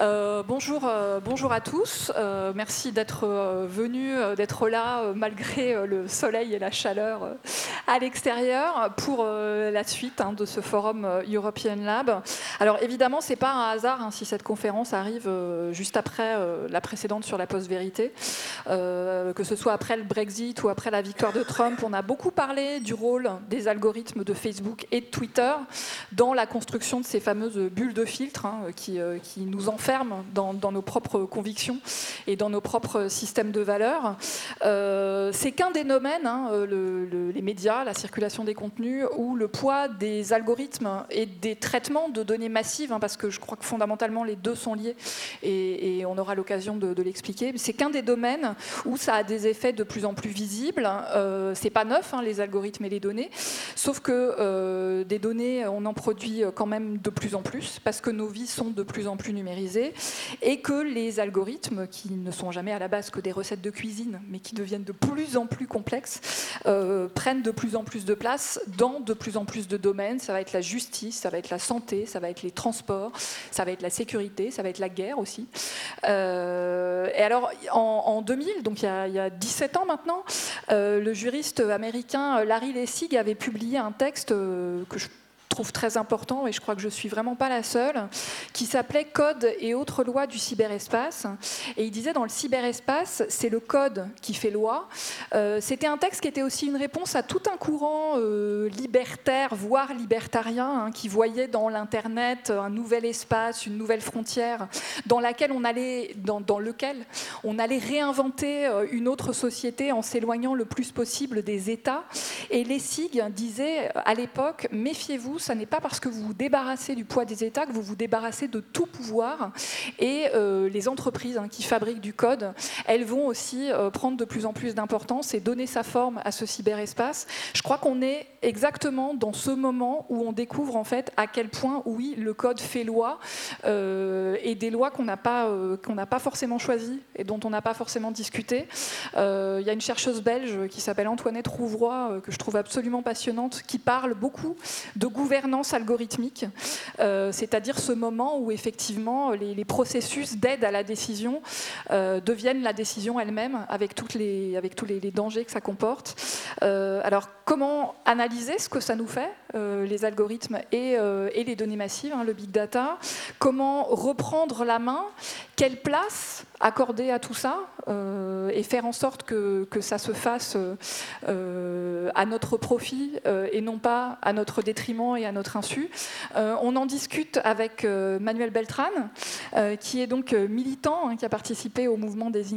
Euh, bonjour, euh, bonjour à tous. Euh, merci d'être venus, d'être là malgré le soleil et la chaleur à l'extérieur pour la suite hein, de ce forum European Lab. Alors évidemment, c'est pas un hasard hein, si cette conférence arrive juste après la précédente sur la post-vérité, que ce soit après le Brexit ou après la victoire de Trump. On a beaucoup parlé du rôle des algorithmes de Facebook et de Twitter dans la construction de ces fameuses bulles de filtre hein, qui, nous enferment dans, nos propres convictions et dans nos propres systèmes de valeurs. Euh, c'est qu'un des domaines, euh, les médias, la circulation des contenus, où le poids des algorithmes et des traitements de données massives, hein, parce que je crois que fondamentalement les deux sont liés et, on aura l'occasion de, l'expliquer, c'est qu'un des domaines où ça a des effets de plus en plus visibles. Euh, c'est pas neuf, hein, les algorithmes et les données, sauf que euh, des données, on en produit quand même de plus en plus, parce que nos vies sont de plus en plus numérisées et que les algorithmes, qui ne sont jamais à la base que des recettes de cuisine, mais qui deviennent de plus en plus complexes, euh, prennent de plus en plus de place dans de plus en plus de domaines. Ça va être la justice, ça va être la santé, ça va être les transports, ça va être la sécurité, ça va être la guerre aussi. Euh, et alors, en, 2000, donc il y, a, 17 ans maintenant, euh, le juriste américain Larry Lessig avait publié un texte que je trouve très important, et je crois que je suis vraiment pas la seule, qui s'appelait Code et autres lois du cyberespace. Et il disait dans le cyberespace, c'est le code qui fait loi. Euh, c'était un texte qui était aussi une réponse à tout un courant euh, libertaire, voire libertarien, hein, qui voyait dans l'Internet un nouvel espace, une nouvelle frontière, dans laquelle on allait, dans, dans lequel on allait réinventer euh, une autre société en s'éloignant le plus possible des États. Et Lessig disait à l'époque, méfiez-vous ce n'est pas parce que vous vous débarrassez du poids des États que vous vous débarrassez de tout pouvoir. Et euh, les entreprises hein, qui fabriquent du code, elles vont aussi euh, prendre de plus en plus d'importance et donner sa forme à ce cyberespace. Je crois qu'on est exactement dans ce moment où on découvre en fait à quel point, oui, le code fait loi euh, et des lois qu'on n'a pas, qu'on n'a pas forcément choisies et dont on n'a pas forcément discuté. Il y a une chercheuse belge qui s'appelle Antoinette Rouvroy, que je trouve absolument passionnante, qui parle beaucoup de gouvernement gouvernance algorithmique, euh, c'est-à-dire ce moment où effectivement les, processus d'aide à la décision euh, deviennent la décision elle-même avec, tous les, dangers que ça comporte. Euh, alors comment analyser ce que ça nous fait, les algorithmes et, et, les données massives, hein, le big data? Comment reprendre la main? Quelle place accorder à tout ça? Et faire en sorte que, ça se fasse à notre profit et non pas à notre détriment à notre insu. Euh, on en discute avec euh, Manuel Beltran, euh, qui est donc militant, hein, qui a participé au mouvement des,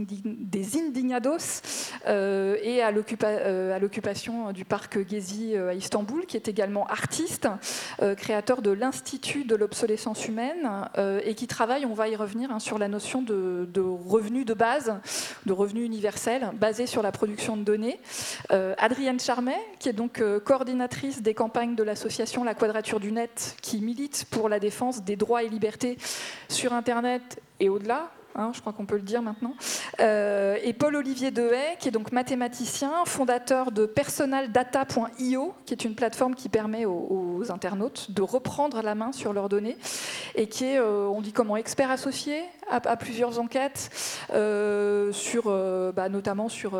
Indignados et à l'occupation du parc Gezi à Istanbul, qui est également artiste, créateur de l'Institut de l'obsolescence humaine et qui travaille, on va y revenir, hein, sur la notion de revenu de base, de revenu universel, basé sur la production de données. Adrienne Charmet, qui est donc coordinatrice des campagnes de l'association La la Quadrature du Net qui milite pour la défense des droits et libertés sur Internet et au-delà, Hein, je crois qu'on peut le dire maintenant, euh, et Paul-Olivier Dehaye, qui est donc mathématicien, fondateur de personaldata.io, qui est une plateforme qui permet aux, internautes de reprendre la main sur leurs données, et qui est, euh, on dit comment, expert associé à, plusieurs enquêtes, euh, sur, bah, notamment sur,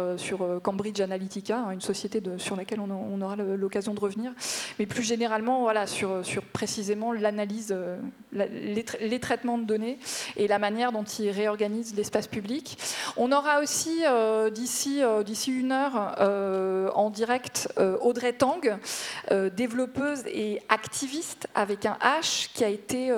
Cambridge Analytica, hein, une société sur laquelle on, aura l'occasion de revenir, mais plus généralement voilà, sur, sur précisément l'analyse, les, les, traitements de données et la manière dont ils réorganise l'espace public. On aura aussi euh, d'ici euh, d'ici une heure euh, en direct Audrey Tang, développeuse et activiste avec un H, qui a été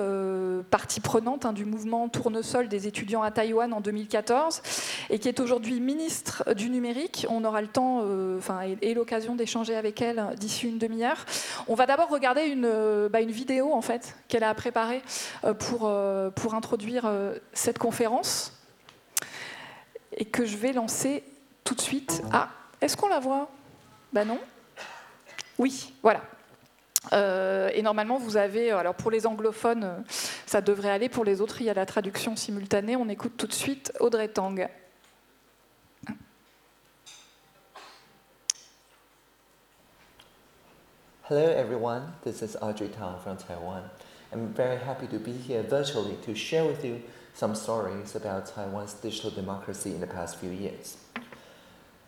partie prenante hein, du mouvement Tournesol des étudiants à Taïwan en 2014 et qui est aujourd'hui ministre du numérique. On aura le temps, enfin et, l'occasion d'échanger avec elle d'ici une demi-heure. On va d'abord regarder une, bah, une vidéo en fait qu'elle a préparée pour pour introduire cette conférence et que je vais lancer tout de suite. Ah, est-ce qu'on la voit? Ben non. Oui, voilà. Euh, et normalement, vous avez, alors pour les anglophones, ça devrait aller. Pour les autres, il y a la traduction simultanée. On écoute tout de suite Audrey Tang. Hello everyone, this is Audrey Tang from Taiwan. I'm very happy to be here virtually to share with you some stories about Taiwan's digital democracy in the past few years.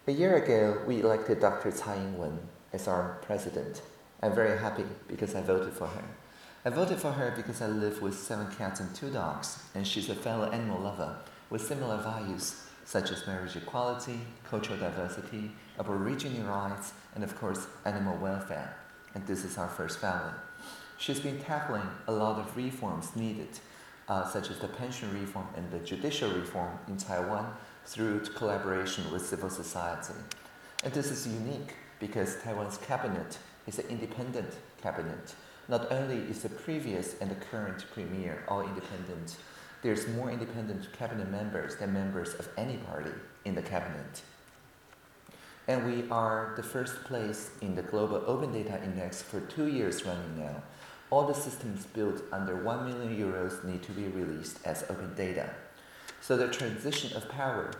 A year ago, we elected Dr. Tsai Ing-wen as our president. I'm very happy because I voted for her. I voted for her because I live with seven cats and two dogs, and she's a fellow animal lover with similar values such as marriage equality, cultural diversity, Aboriginal rights, and of course, animal welfare. And this is our first family. She's been tackling a lot of reforms needed, uh, such as the pension reform and the judicial reform in Taiwan through collaboration with civil society. And this is unique because Taiwan's cabinet is an independent cabinet. Not only is the previous and the current premier all independent, there's more independent cabinet members than members of any party in the cabinet. And we are the first place in the Global Open Data Index for two years running now. All the systems built under 1 million euros need to be released as open data. So the transition of power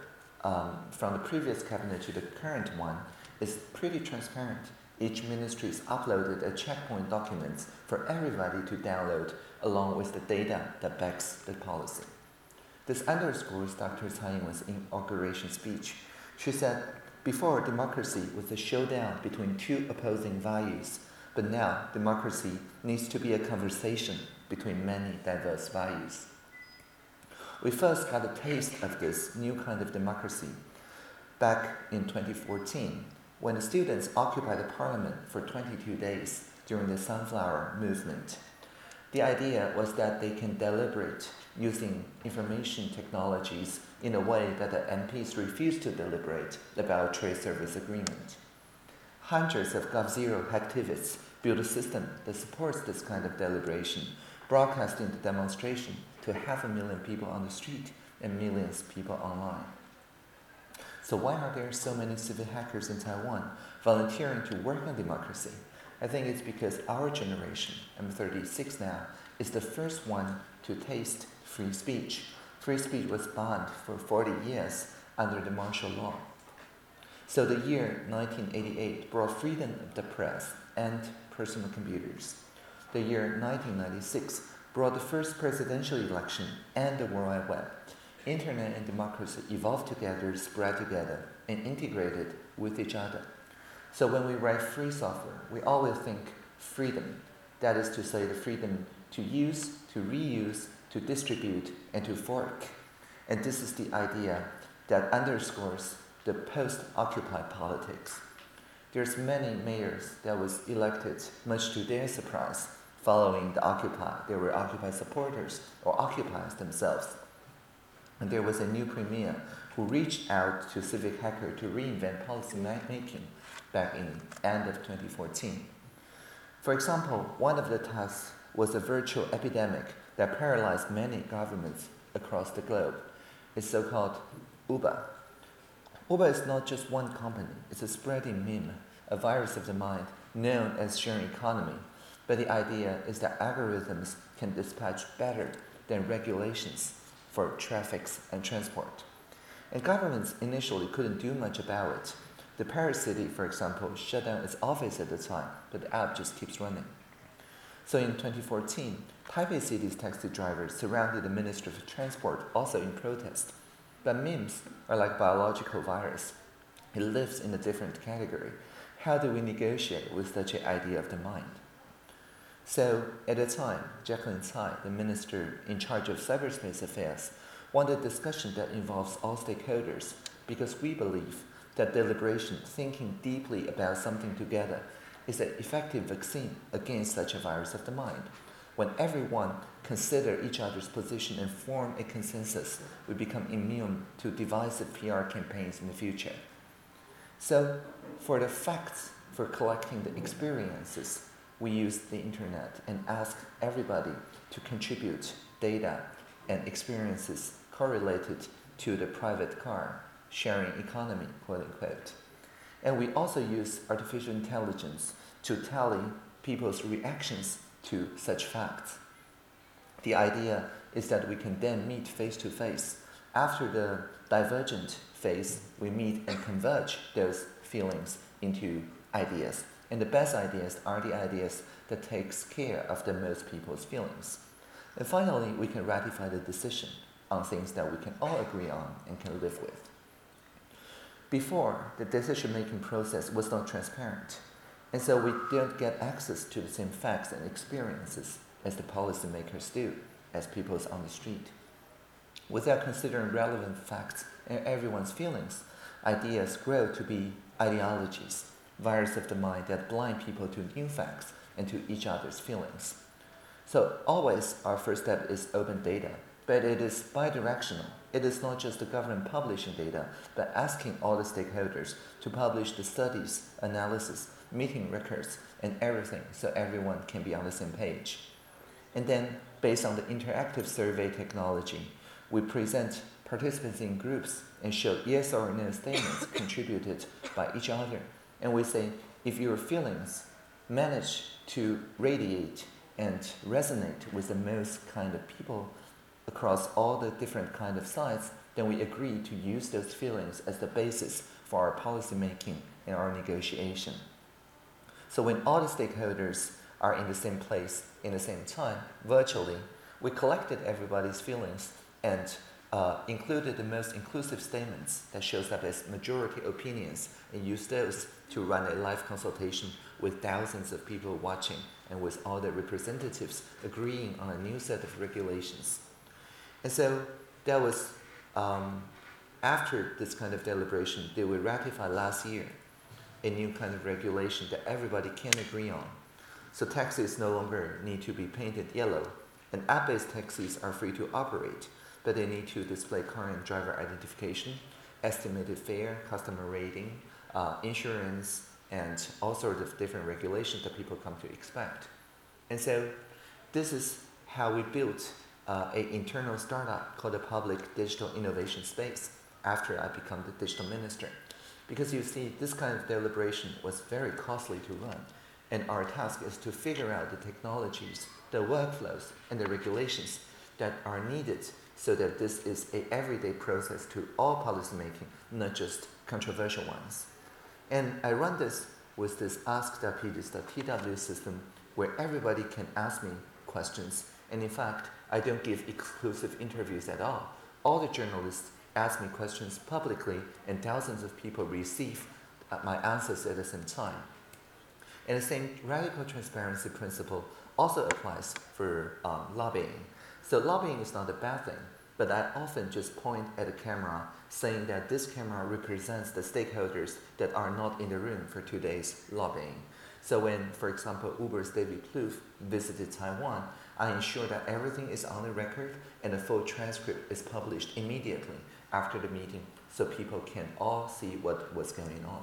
um, from the previous cabinet to the current one is pretty transparent. Each ministry has uploaded a checkpoint document for everybody to download along with the data that backs the policy. This underscores Dr. Tsai Ing-wen's inauguration speech. She said, before democracy was a showdown between two opposing values, but now democracy needs to be a conversation between many diverse values. We first got a taste of this new kind of democracy back in 2014 when the students occupied the parliament for 22 days during the Sunflower Movement. The idea was that they can deliberate using information technologies in a way that the MPs refused to deliberate about a trade service agreement. Hundreds of GovZero activists built a system that supports this kind of deliberation, broadcasting the demonstration to half a million people on the street and millions of people online. So why are there so many civil hackers in Taiwan volunteering to work on democracy? I think it's because our generation, I'm 36 now, is the first one to taste free speech. Free speech was banned for 40 years under the martial law. So the year 1988 brought freedom of the press and personal computers. The year 1996 brought the first presidential election and the World Wide Web. Internet and democracy evolved together, spread together, and integrated with each other. So when we write free software, we always think freedom. That is to say, the freedom to use, to reuse, to distribute, and to fork. And this is the idea that underscores the post-Occupy politics. There's many mayors that was elected, much to their surprise, following the Occupy. They were Occupy supporters or occupiers themselves. And there was a new premier who reached out to Civic Hacker to reinvent policy making back in end of 2014. For example, one of the tasks was a virtual epidemic that paralyzed many governments across the globe. It's so-called Uber. Uber is not just one company, it's a spreading meme, a virus of the mind known as sharing economy. But the idea is that algorithms can dispatch better than regulations for traffics and transport. And governments initially couldn't do much about it the Paris city, for example, shut down its office at the time, but the app just keeps running. So in 2014, Taipei City's taxi drivers surrounded the Ministry of Transport, also in protest. But memes are like biological virus. It lives in a different category. How do we negotiate with such an idea of the mind? So at the time, Jaclyn Tsai, the minister in charge of cyberspace affairs, wanted a discussion that involves all stakeholders because we believe that deliberation, thinking deeply about something together, is an effective vaccine against such a virus of the mind. When everyone consider each other's position and form a consensus, we become immune to divisive PR campaigns in the future. So, for the facts, for collecting the experiences, we use the internet and ask everybody to contribute data and experiences correlated to the private car sharing economy, quote unquote. And we also use artificial intelligence to tally people's reactions to such facts. The idea is that we can then meet face to face. After the divergent phase, we meet and converge those feelings into ideas. And the best ideas are the ideas that takes care of the most people's feelings. And finally, we can ratify the decision on things that we can all agree on and can live with. Before, the decision making process was not transparent, and so we didn't get access to the same facts and experiences as the policymakers do, as people on the street. Without considering relevant facts and everyone's feelings, ideas grow to be ideologies, virus of the mind that blind people to new facts and to each other's feelings. So always our first step is open data, but it is bidirectional. It is not just the government publishing data, but asking all the stakeholders to publish the studies, analysis, meeting records, and everything so everyone can be on the same page. And then, based on the interactive survey technology, we present participants in groups and show yes or no statements contributed by each other. And we say, if your feelings manage to radiate and resonate with the most kind of people across all the different kind of sides, then we agree to use those feelings as the basis for our policy making and our negotiation. So when all the stakeholders are in the same place in the same time, virtually, we collected everybody's feelings and uh, included the most inclusive statements that shows up as majority opinions and used those to run a live consultation with thousands of people watching and with all the representatives agreeing on a new set of regulations. And so that was um, after this kind of deliberation, they were ratified last year a new kind of regulation that everybody can agree on. So taxis no longer need to be painted yellow, and app-based taxis are free to operate, but they need to display current driver identification, estimated fare, customer rating, uh, insurance, and all sorts of different regulations that people come to expect. And so this is how we built uh, an internal startup called the Public Digital Innovation Space after I became the digital minister. Because you see, this kind of deliberation was very costly to run. And our task is to figure out the technologies, the workflows, and the regulations that are needed so that this is a everyday process to all policymaking, not just controversial ones. And I run this with this ask.pdis.tw system where everybody can ask me questions. And in fact, I don't give exclusive interviews at all. All the journalists ask me questions publicly, and thousands of people receive uh, my answers at the same time. And the same radical transparency principle also applies for um, lobbying. So lobbying is not a bad thing, but I often just point at a camera saying that this camera represents the stakeholders that are not in the room for today's lobbying. So when, for example, Uber's David Plouffe visited Taiwan, I ensure that everything is on the record and a full transcript is published immediately after the meeting so people can all see what was going on.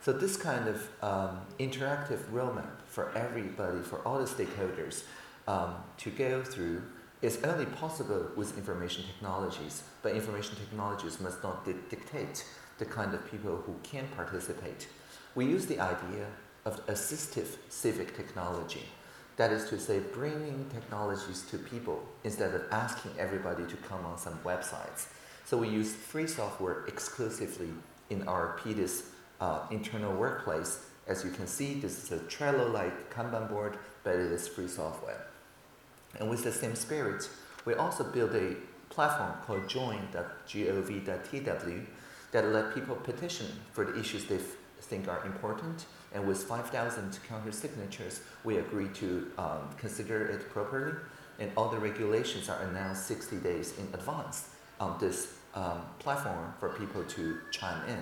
So this kind of um, interactive roadmap for everybody, for all the stakeholders um, to go through is only possible with information technologies, but information technologies must not di dictate the kind of people who can participate. We use the idea of assistive civic technology. That is to say, bringing technologies to people instead of asking everybody to come on some websites. So we use free software exclusively in our PDIS uh, internal workplace. As you can see, this is a Trello-like Kanban board, but it is free software. And with the same spirit, we also built a platform called join.gov.tw that let people petition for the issues they think are important. And with 5,000 counter signatures, we agree to um, consider it properly. And all the regulations are announced 60 days in advance on this um, platform for people to chime in.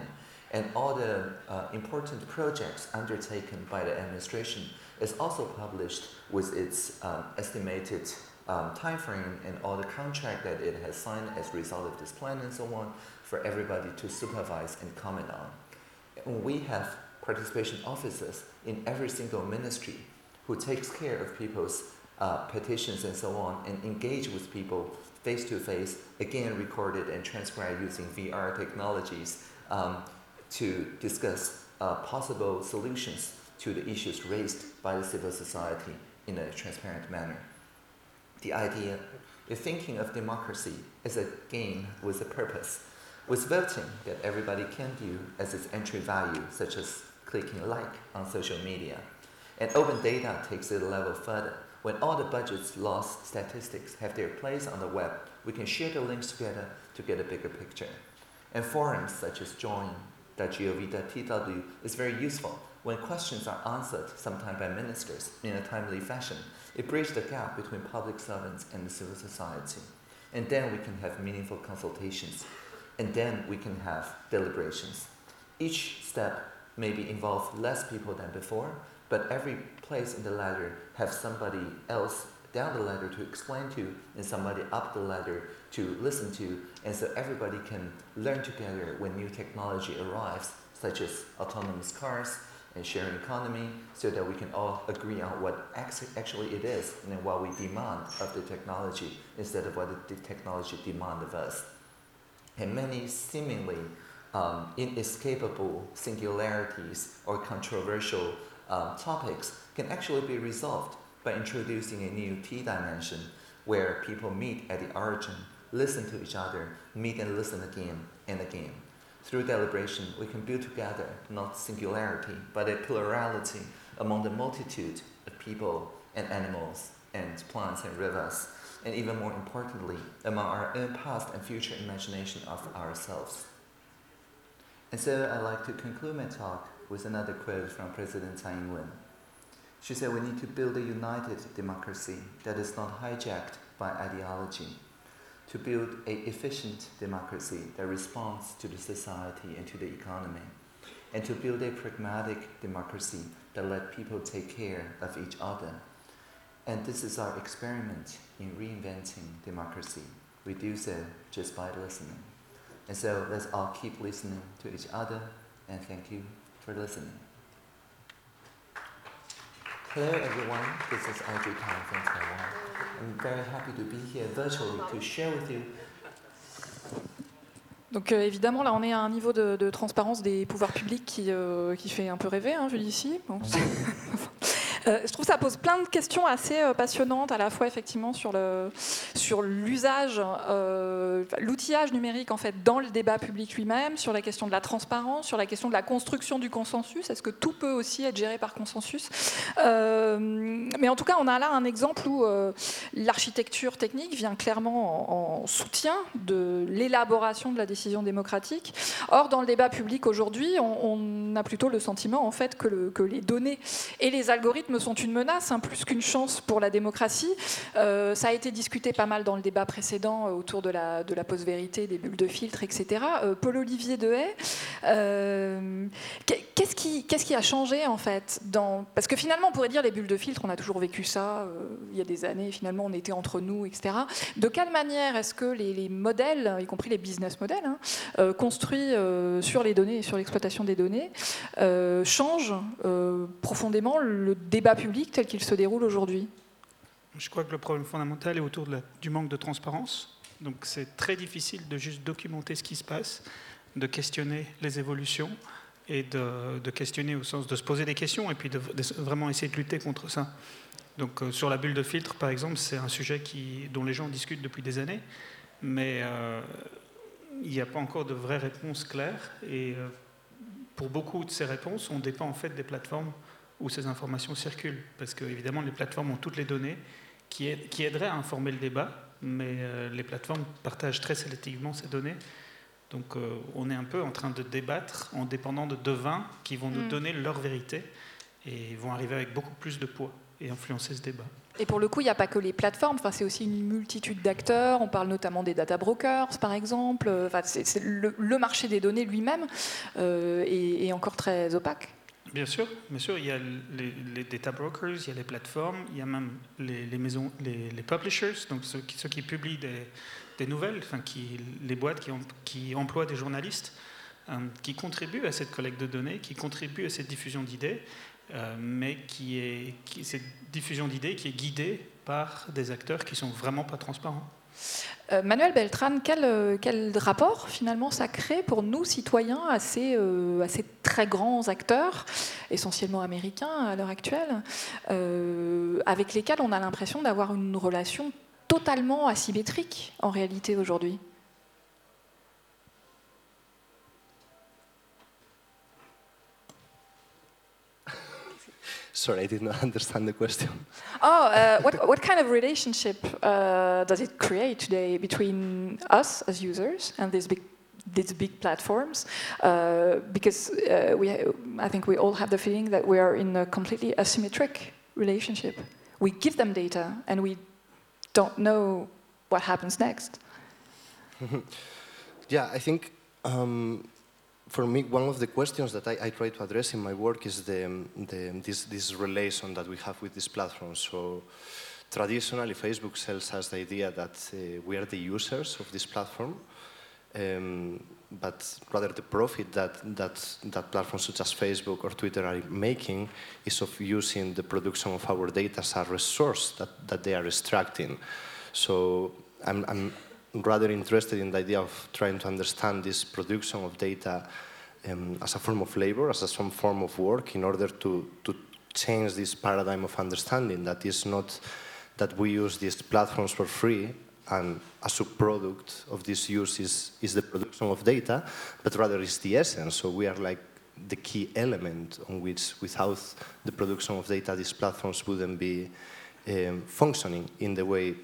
And all the uh, important projects undertaken by the administration is also published with its um, estimated um, time frame and all the contract that it has signed as a result of this plan and so on for everybody to supervise and comment on. And we have participation officers in every single ministry who takes care of people's uh, petitions and so on and engage with people face to face, again recorded and transcribed using VR technologies um, to discuss uh, possible solutions to the issues raised by the civil society in a transparent manner. The idea the thinking of democracy as a game with a purpose, with voting that everybody can do as its entry value, such as clicking like on social media. And open data takes it a level further when all the budgets, laws, statistics have their place on the web, we can share the links together to get a bigger picture. And forums such as join.gov.tw is very useful. When questions are answered, sometimes by ministers, in a timely fashion, it bridges the gap between public servants and the civil society. And then we can have meaningful consultations. And then we can have deliberations. Each step maybe involve less people than before, but every place in the ladder have somebody else down the ladder to explain to and somebody up the ladder to listen to and so everybody can learn together when new technology arrives such as autonomous cars and sharing economy so that we can all agree on what actually it is and what we demand of the technology instead of what the technology demand of us and many seemingly um, inescapable singularities or controversial um, topics can actually be resolved by introducing a new T dimension where people meet at the origin, listen to each other, meet and listen again and again. Through deliberation, we can build together not singularity, but a plurality among the multitude of people and animals and plants and rivers, and even more importantly, among our own past and future imagination of ourselves. And so I'd like to conclude my talk with another quote from President Tsai Ing-wen. She said, we need to build a united democracy that is not hijacked by ideology, to build a efficient democracy that responds to the society and to the economy, and to build a pragmatic democracy that let people take care of each other. And this is our experiment in reinventing democracy. We do so just by listening. And so let's all keep listening to each other, and thank you for listening. Hello everyone, this is Audrey Tang from Taiwan. I'm very happy to be here virtually to share with you Donc euh, évidemment, là, on est à un niveau de, de transparence des pouvoirs publics qui, euh, qui fait un peu rêver, hein, je dis ici. Bon. Euh, je trouve que ça pose plein de questions assez euh, passionnantes, à la fois effectivement sur l'usage, euh, l'outillage numérique en fait dans le débat public lui-même, sur la question de la transparence, sur la question de la construction du consensus. Est-ce que tout peut aussi être géré par consensus? Mais en tout cas, on a là un exemple où l'architecture technique vient clairement en, en soutien de l'élaboration de la décision démocratique. Or, dans le débat public aujourd'hui, on, a plutôt le sentiment en fait que les données et les algorithmes sont une menace, hein, plus qu'une chance pour la démocratie. Euh, ça a été discuté pas mal dans le débat précédent euh, autour de la, de la post-vérité, des bulles de filtre, etc. Euh, Paul-Olivier Dehaye, qu'est-ce qui, qu'est-ce qui a changé en fait dans... Parce que finalement, on pourrait dire les bulles de filtre, on a toujours vécu ça il y a des années, finalement on était entre nous, etc. De quelle manière est-ce que les, les, modèles, y compris les business models, hein, construits sur les données et sur l'exploitation des données, changent profondément le débat public tel qu'il se déroule aujourd'hui Je crois que le problème fondamental est autour du manque de transparence. Donc c'est très difficile de juste documenter ce qui se passe, de questionner les évolutions et de, questionner au sens de se poser des questions et puis de, vraiment essayer de lutter contre ça. Donc euh, sur la bulle de filtre, par exemple, c'est un sujet dont les gens discutent depuis des années, mais euh, il n'y a pas encore de vraies réponses claires. Et euh, pour beaucoup de ces réponses, on dépend en fait des plateformes où ces informations circulent. Parce que, évidemment, les plateformes ont toutes les données qui, aid, qui aideraient à informer le débat, mais euh, les plateformes partagent très sélectivement ces données. Donc, euh, on est un peu en train de débattre en dépendant de devins qui vont nous mm. donner leur vérité et vont arriver avec beaucoup plus de poids et influencer ce débat. Et pour le coup, il n'y a pas que les plateformes, enfin, c'est aussi une multitude d'acteurs. On parle notamment des data brokers, par exemple. Enfin, c'est, le, le, marché des données lui-même euh, est, est encore très opaque. Bien sûr, bien sûr, il y a les, data brokers, il y a les plateformes, il y a même les, maisons, les, publishers, donc ceux qui, qui publient des, des, nouvelles, enfin qui, les boîtes qui, ont, qui emploient des journalistes, euh, qui contribuent à cette collecte de données, qui contribuent à cette diffusion d'idées, euh, mais qui est qui, cette diffusion d'idées qui est guidée par des acteurs qui sont vraiment pas transparents. Euh, Manuel Beltran, quel, euh, quel, rapport finalement ça crée pour nous citoyens à ces, euh, très grands acteurs, essentiellement américains à l'heure actuelle, avec lesquels on a l'impression d'avoir une relation totalement asymétrique en réalité aujourd'hui? Sorry, I did not understand the question. Oh, uh, what, what kind of relationship uh, does it create today between us as users and these big, these big platforms? Uh, because uh, we, I think we all have the feeling that we are in a completely asymmetric relationship. We give them data and we don't know what happens next. yeah, I think um, for me, one of the questions that I, I, try to address in my work is the, the, this, this relation that we have with this platform. So traditionally, Facebook sells us the idea that uh, we are the users of this platform, um, but rather the profit that, that, that platforms such as Facebook or Twitter are making is of using the production of our data as a resource that, that they are extracting. So I'm, I'm rather interested in the idea of trying to understand this production of data um, as a form of labor, as a some form of work, in order to, to change this paradigm of understanding that is not that we use these platforms for free and as a subproduct of this use is, is the production of data, but rather is the essence. So we are like the key element on which, without the production of data, these platforms wouldn't be um, functioning in the way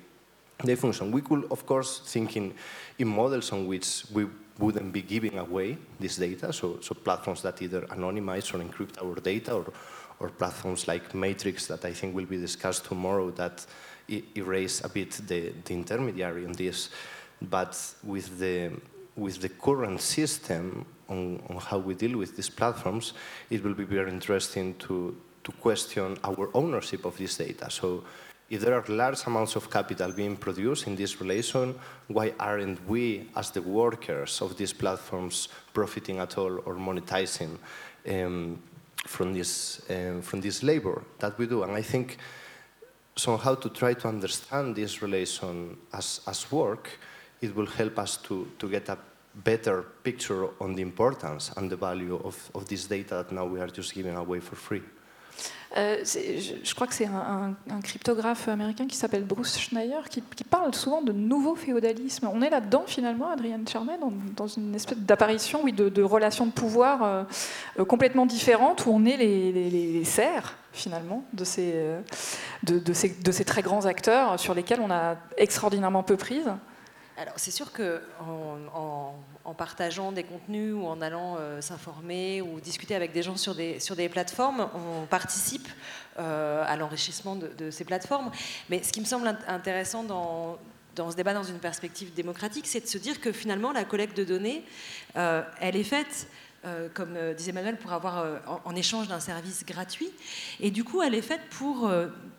they function. We could, of course, think in, models on which we wouldn't be giving away this data, so, so platforms that either anonymize or encrypt our data, or, or platforms like Matrix that I think will be discussed tomorrow that erase a bit the, the intermediary in this. But with the, with the current system on, on how we deal with these platforms, it will be very interesting to, to question our ownership of this data. So if there are large amounts of capital being produced in this relation, why aren't we, as the workers of these platforms, profiting at all or monetizing um, from, this, um, from this labor that we do? And I think somehow to try to understand this relation as, as work, it will help us to, to get a better picture on the importance and the value of, of this data that now we are just giving away for free. Euh, je, crois que c'est un, cryptographe américain qui s'appelle Bruce Schneier qui, parle souvent de nouveau féodalisme. On est là-dedans finalement, Adrienne Charmet, dans, une espèce d'apparition oui, de, relations de pouvoir euh, euh, complètement différentes où on est les, les, finalement de ces, très grands acteurs sur lesquels on a extraordinairement peu prise. Alors c'est sûr que partageant des contenus ou en allant euh, s'informer ou discuter avec des gens sur des, sur plateformes, on participe euh, à l'enrichissement de, ces plateformes. Mais ce qui me semble intéressant dans, ce débat dans une perspective démocratique, c'est de se dire que finalement la collecte de données, euh, elle est faite comme disait Manuel, pour avoir en, échange d'un service gratuit. Et du coup, elle est faite pour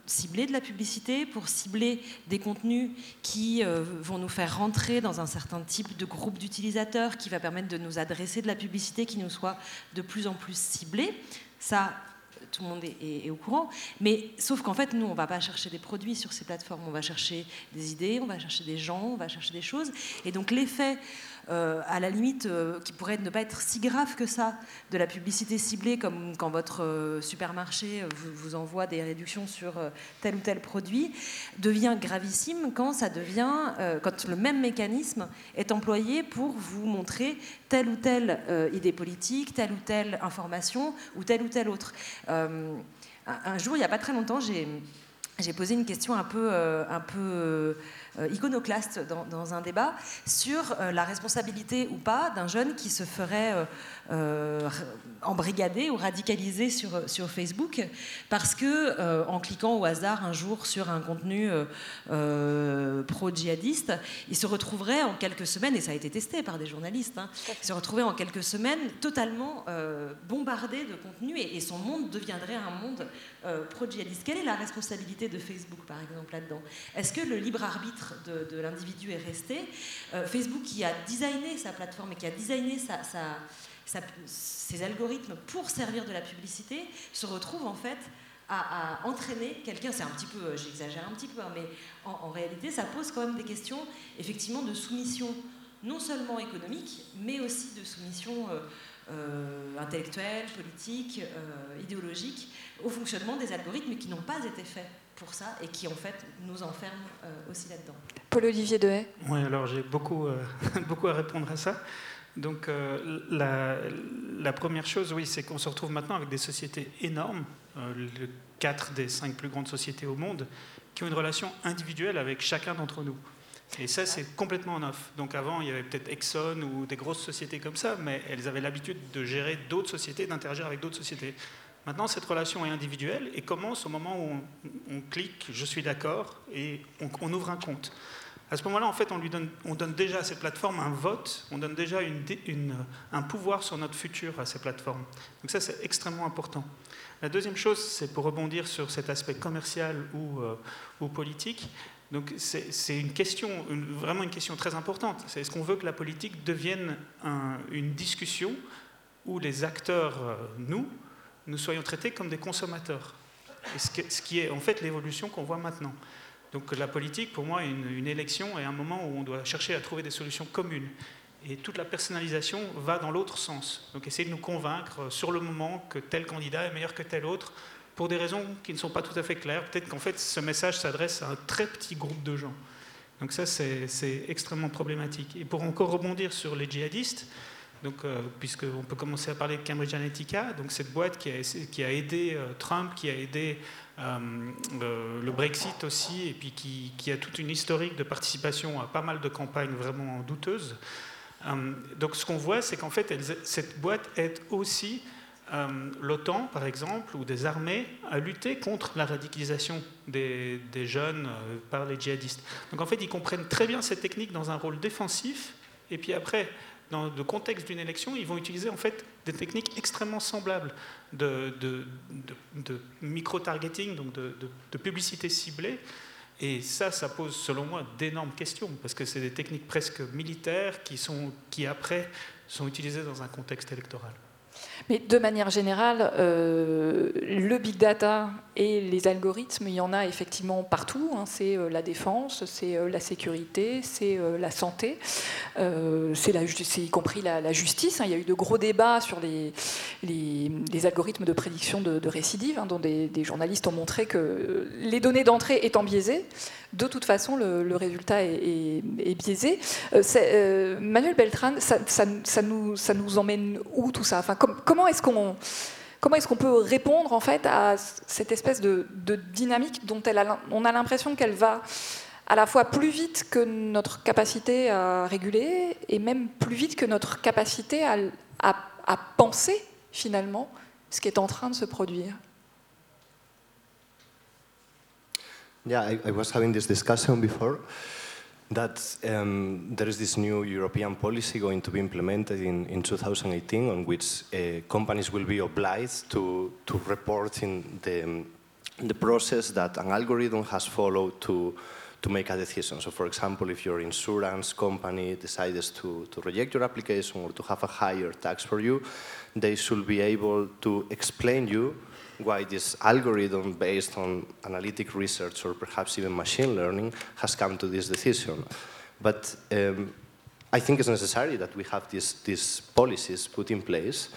cibler de la publicité, pour cibler des contenus qui vont nous faire rentrer dans un certain type de groupe d'utilisateurs, qui va permettre de nous adresser de la publicité qui nous soit de plus en plus ciblée. Ça, tout le monde est, au courant. Mais sauf qu'en fait, nous, on ne va pas chercher des produits sur ces plateformes. On va chercher des idées, on va chercher des gens, on va chercher des choses. Et donc l'effet euh, à la limite, euh, qui pourrait ne pas être si grave que ça, de la publicité ciblée, comme quand votre euh, supermarché vous, envoie des réductions sur tel ou tel produit, devient gravissime quand ça devient, quand le même mécanisme est employé pour vous montrer telle ou telle idée politique, telle ou telle information ou telle ou telle autre. un jour, il n'y a pas très longtemps, j'ai posé une question un peu, un peu iconoclaste dans, un débat sur euh, la responsabilité ou pas d'un jeune qui se ferait euh, embrigader ou radicaliser sur, sur Facebook parce que en cliquant au hasard un jour sur un contenu pro-djihadiste, il se retrouverait en quelques semaines, et ça a été testé par des journalistes, hein, il se retrouverait en quelques semaines totalement bombardé de contenu et, et, son monde deviendrait un monde pro-djihadiste. Quelle est la responsabilité de Facebook par exemple là-dedans? Est-ce que le libre arbitre de, l'individu est resté. Euh, Facebook qui a designé sa plateforme et qui a designé ses algorithmes pour servir de la publicité se retrouve en fait à, entraîner quelqu'un, c'est un petit peu, j'exagère un petit peu, hein, mais en, réalité, ça pose quand même des questions, effectivement, de soumission, non seulement économique, mais aussi de soumission euh, euh, intellectuelle, politique, idéologique, au fonctionnement des algorithmes qui n'ont pas été faits pour ça et qui en fait nous enferme euh, aussi là-dedans. Paul-Olivier Dehaye Oui, alors j'ai beaucoup, euh, beaucoup à répondre à ça. Donc euh, la, la, première chose, oui, c'est qu'on se retrouve maintenant avec des sociétés énormes, euh, le 4 des 5 plus grandes sociétés au monde, qui ont une relation individuelle avec chacun d'entre nous. Et ça, c'est complètement en off. Donc avant, il y avait peut-être Exxon ou des grosses sociétés comme ça, mais elles avaient l'habitude de gérer d'autres sociétés, d'interagir avec d'autres sociétés. Maintenant, cette relation est individuelle et commence au moment où on, clique « je suis d'accord » et on, ouvre un compte. À ce moment-là, en fait, on, donne, on donne déjà à cette plateforme un vote, on donne déjà un pouvoir sur notre futur à ces plateformes. Donc ça, c'est extrêmement important. La deuxième chose, c'est pour rebondir sur cet aspect commercial ou, euh, politique. Donc c'est une question, vraiment une question très importante. Est-ce qu'on veut que la politique devienne une discussion où les acteurs, euh, nous, nous soyons traités comme des consommateurs. ce, qui est en fait l'évolution qu'on voit maintenant. Donc la politique, pour moi, est une, élection et un moment où on doit chercher à trouver des solutions communes. Et toute la personnalisation va dans l'autre sens. Donc essayer de nous convaincre sur le moment que tel candidat est meilleur que tel autre, pour des raisons qui ne sont pas tout à fait claires. Peut-être qu'en fait, ce message s'adresse à un très petit groupe de gens. Donc ça, c'est extrêmement problématique. Et pour encore rebondir sur les djihadistes, donc, euh, puisqu'on peut commencer à parler de Cambridge Analytica, donc cette boîte qui a, aidé euh, Trump, qui a aidé euh, le Brexit aussi, et puis qui, qui, a toute une historique de participation à pas mal de campagnes vraiment douteuses. donc ce qu'on voit, c'est qu'en fait, cette boîte aide aussi l'OTAN, par exemple, ou des armées à lutter contre la radicalisation des, des jeunes par les djihadistes. Donc en fait, ils comprennent très bien cette technique dans un rôle défensif, et puis après, dans le contexte d'une élection, ils vont utiliser en fait des techniques extrêmement semblables de, micro-targeting, donc de, publicité ciblée. Et ça, ça pose selon moi d'énormes questions, parce que c'est des techniques presque militaires qui, sont, qui après sont utilisées dans un contexte électoral. Mais de manière générale, euh, le big data et les algorithmes, il y en a effectivement partout. Hein. C'est euh, la défense, c'est euh, la sécurité, c'est la santé, c'est y compris la, justice. Hein. Il y a eu de gros débats sur les, algorithmes de prédiction de, récidive, hein, dont des, journalistes ont montré que les données d'entrée étant biaisées, de toute façon, le, résultat est, biaisé. Manuel Beltran, ça, nous, ça nous emmène où tout ça? Enfin, comment est-ce qu'on comment est-ce qu'on peut répondre en fait à cette espèce de, dynamique dont on a l'impression qu'elle va à la fois plus vite que notre capacité à réguler et même plus vite que notre capacité à, penser finalement ce qui est en train de se produire? Yeah, I, I was having this discussion before. That um, there is this new European policy going to be implemented in, in 2018 on which uh, companies will be obliged to, to report in the, the process that an algorithm has followed to, to make a decision. So for example, if your insurance company decides to, to reject your application or to have a higher tax for you, they should be able to explain you why this algorithm based on analytic research or perhaps even machine learning has come to this decision. But um, I think it's necessary that we have these, these policies put in place,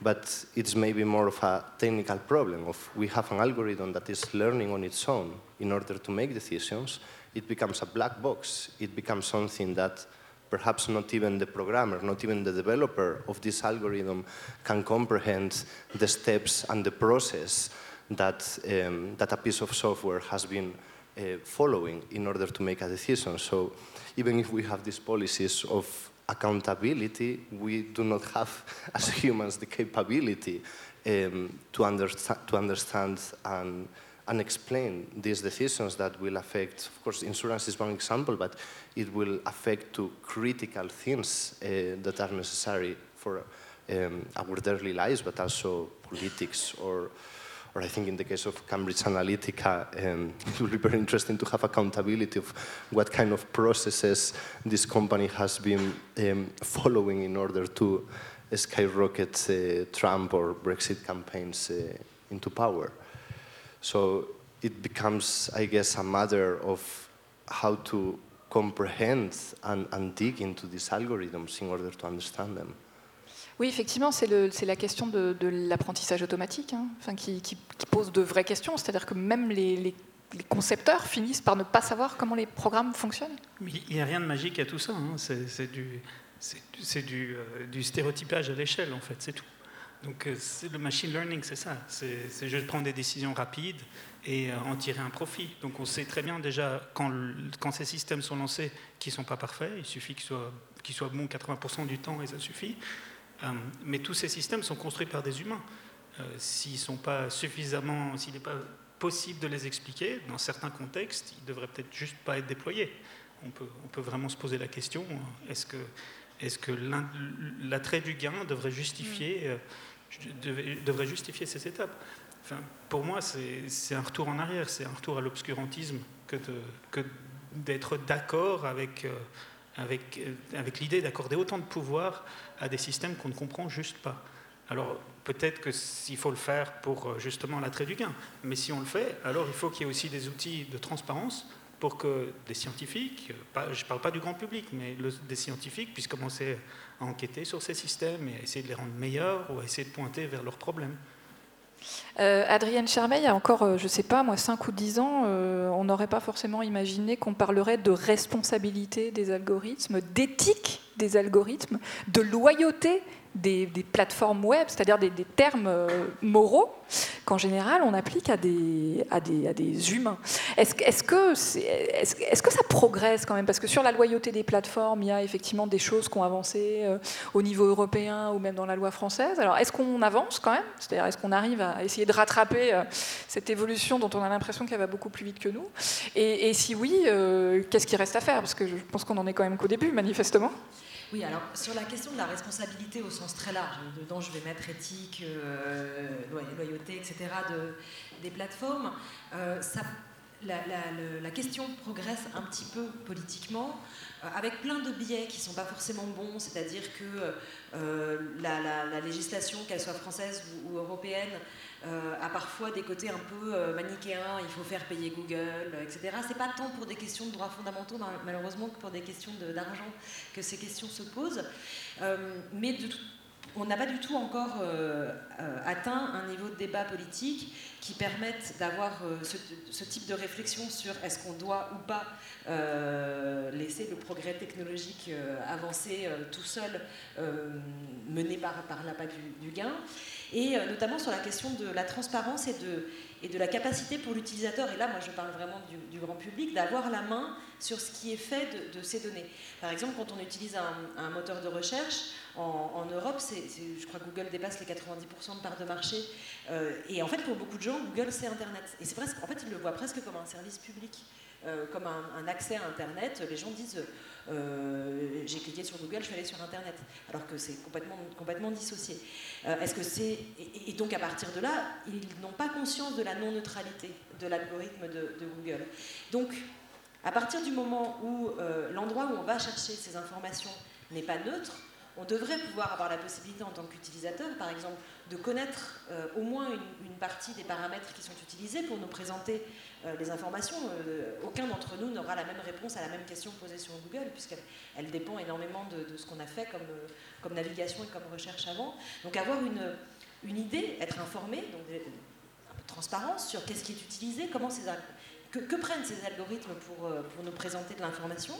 but it's maybe more of a technical problem of we have an algorithm that is learning on its own in order to make decisions, it becomes a black box. It becomes something that perhaps not even the programmer, not even the developer of this algorithm can comprehend the steps and the process that, um, that a piece of software has been uh, following in order to make a decision. So even if we have these policies of accountability, we do not have, as humans, the capability um, to, understa to understand and and explain these decisions that will affect, of course, insurance is one example, but it will affect to critical things uh, that are necessary for um, our daily lives, but also politics or, or I think in the case of Cambridge Analytica, um, it will be very interesting to have accountability of what kind of processes this company has been um, following in order to skyrocket uh, Trump or Brexit campaigns uh, into power. So it becomes, I guess, a matter of how to comprehend and, and dig into these algorithms in order to understand them. Oui, effectivement, c'est la question de, de l'apprentissage automatique hein, enfin, qui, qui, qui, pose de vraies questions. C'est-à-dire que même les, les, les, concepteurs finissent par ne pas savoir comment les programmes fonctionnent. Mais il n'y a rien de magique à tout ça. Hein. C'est du du, du, stéréotypage à l'échelle, en fait, c'est tout. Donc le machine learning, c'est ça. C'est juste prendre des décisions rapides et en tirer un profit. Donc on sait très bien déjà, quand, quand ces systèmes sont lancés, qu'ils ne sont pas parfaits, il suffit qu'ils soient, bons 80% du temps et ça suffit. mais tous ces systèmes sont construits par des humains. s'ils sont pas suffisamment, s'il n'est pas possible de les expliquer. Dans certains contextes, ils ne devraient peut-être juste pas être déployés. On peut, on peut vraiment se poser la question, est-ce que, est que l'attrait du gain devrait justifier, mm. Euh, devrait justifier ces étapes enfin, Pour moi, c'est un retour en arrière, c'est un retour à l'obscurantisme que d'être d'accord avec, euh, euh, avec l'idée d'accorder autant de pouvoir à des systèmes qu'on ne comprend juste pas. Alors peut-être qu'il faut le faire pour euh, justement l'attrait du gain, mais si on le fait, alors il faut qu'il y ait aussi des outils de transparence pour que des scientifiques, je ne parle pas du grand public, mais des scientifiques puissent commencer à enquêter sur ces systèmes et à essayer de les rendre meilleurs ou à essayer de pointer vers leurs problèmes. Euh, Adrienne Charmet, il y a encore, je ne sais pas, moi, 5 ou 10 ans, on n'aurait pas forcément imaginé qu'on parlerait de responsabilité des algorithmes, d'éthique des algorithmes, de loyauté des, plateformes web, c'est-à-dire des, termes euh, moraux qu'en général on applique à des, humains. Est-ce est que, est, est que ça progresse quand même? Parce que sur la loyauté des plateformes, il y a effectivement des choses qui ont avancé euh, au niveau européen ou même dans la loi française. Alors est-ce qu'on avance quand même? C'est-à-dire est-ce qu'on arrive à essayer de rattraper euh, cette évolution dont on a l'impression qu'elle va beaucoup plus vite que nous? Et, et, si oui, qu'est-ce qui reste à faire? Parce que je pense qu'on en est quand même qu'au début, manifestement. Oui, alors sur la question de la responsabilité au sens très large, dedans je vais mettre éthique, euh, loyauté, etc., de, des plateformes, euh, ça, la, question progresse un petit peu politiquement, avec plein de biais qui ne sont pas forcément bons, c'est-à-dire que la, législation, qu'elle soit française ou européenne, euh, a parfois des côtés un peu euh, manichéens, il faut faire payer Google, etc. C'est pas tant pour des questions de droits fondamentaux, malheureusement, que pour des questions d'argent que ces questions se posent. Euh, mais on n'a pas du tout encore atteint un niveau de débat politique qui permette d'avoir ce, type de réflexion sur est-ce qu'on doit ou pas laisser le progrès technologique avancer tout seul, mené par, par l'appât du, gain. Et euh, notamment sur la question de la transparence et de, et de la capacité pour l'utilisateur, et là moi je parle vraiment du, grand public, d'avoir la main sur ce qui est fait de, ces données. Par exemple, quand on utilise un, moteur de recherche, en, Europe, c'est, je crois que Google dépasse les 90% de parts de marché, euh, et en fait pour beaucoup de gens, Google c'est Internet. Et c'est presque, en fait ils le voient presque comme un service public. Euh, comme un, accès à Internet, les gens disent euh, j'ai cliqué sur Google, je suis allé sur Internet, alors que c'est complètement, complètement dissocié. Euh, est-ce que c'est et, donc à partir de là, ils n'ont pas conscience de la non-neutralité de l'algorithme de, Google. Donc à partir du moment où l'endroit où on va chercher ces informations n'est pas neutre, on devrait pouvoir avoir la possibilité en tant qu'utilisateur, par exemple, de connaître au moins une, partie des paramètres qui sont utilisés pour nous présenter les informations. Euh, aucun d'entre nous n'aura la même réponse à la même question posée sur Google, puisqu'elle dépend énormément de, ce qu'on a fait comme, comme, navigation et comme recherche avant. Donc avoir une, idée, être informé, donc un peu de transparence sur qu'est-ce qui est utilisé, comment que, prennent ces algorithmes pour, nous présenter de l'information.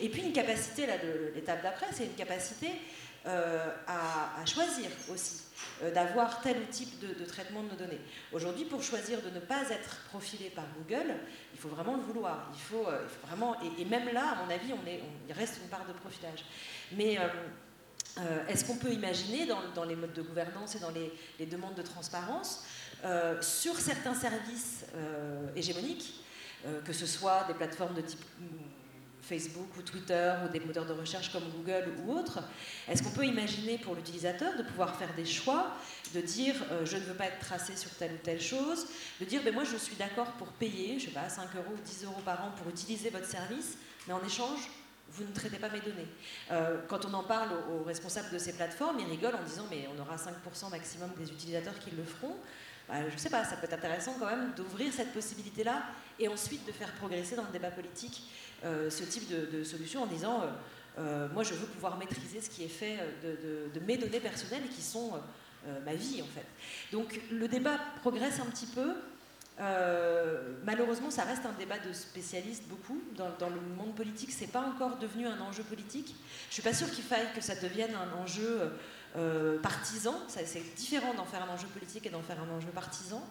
Et puis une capacité, là, l'étape d'après, c'est une capacité euh, à, choisir aussi, euh, d'avoir tel ou type de, traitement de nos données. Aujourd'hui, pour choisir de ne pas être profilé par Google, il faut vraiment le vouloir. Il faut, euh, vraiment, et, même là, à mon avis, il reste une part de profilage. Mais est-ce qu'on peut imaginer, dans, les modes de gouvernance et dans les, les demandes de transparence, sur certains services hégémoniques, que ce soit des plateformes de type Facebook ou Twitter ou des moteurs de recherche comme Google ou autres, est-ce qu'on peut imaginer pour l'utilisateur de pouvoir faire des choix, de dire euh, je ne veux pas être tracé sur telle ou telle chose, de dire ben, moi je suis d'accord pour payer, je sais pas, 5 euros ou 10 euros par an pour utiliser votre service, mais en échange, vous ne traitez pas mes données. Euh, quand on en parle aux, responsables de ces plateformes, ils rigolent en disant mais on aura 5% maximum des utilisateurs qui le feront. Bah, je ne sais pas, ça peut être intéressant quand même d'ouvrir cette possibilité-là et ensuite de faire progresser dans le débat politique ce type de, solution en disant euh, euh, moi je veux pouvoir maîtriser ce qui est fait de, mes données personnelles qui sont ma vie en fait. Donc le débat progresse un petit peu. Euh, malheureusement, ça reste un débat de spécialistes beaucoup. Dans, le monde politique, c'est pas encore devenu un enjeu politique. Je suis pas sûre qu'il faille que ça devienne un enjeu euh, partisan. C'est différent d'en faire un enjeu politique et d'en faire un enjeu partisan.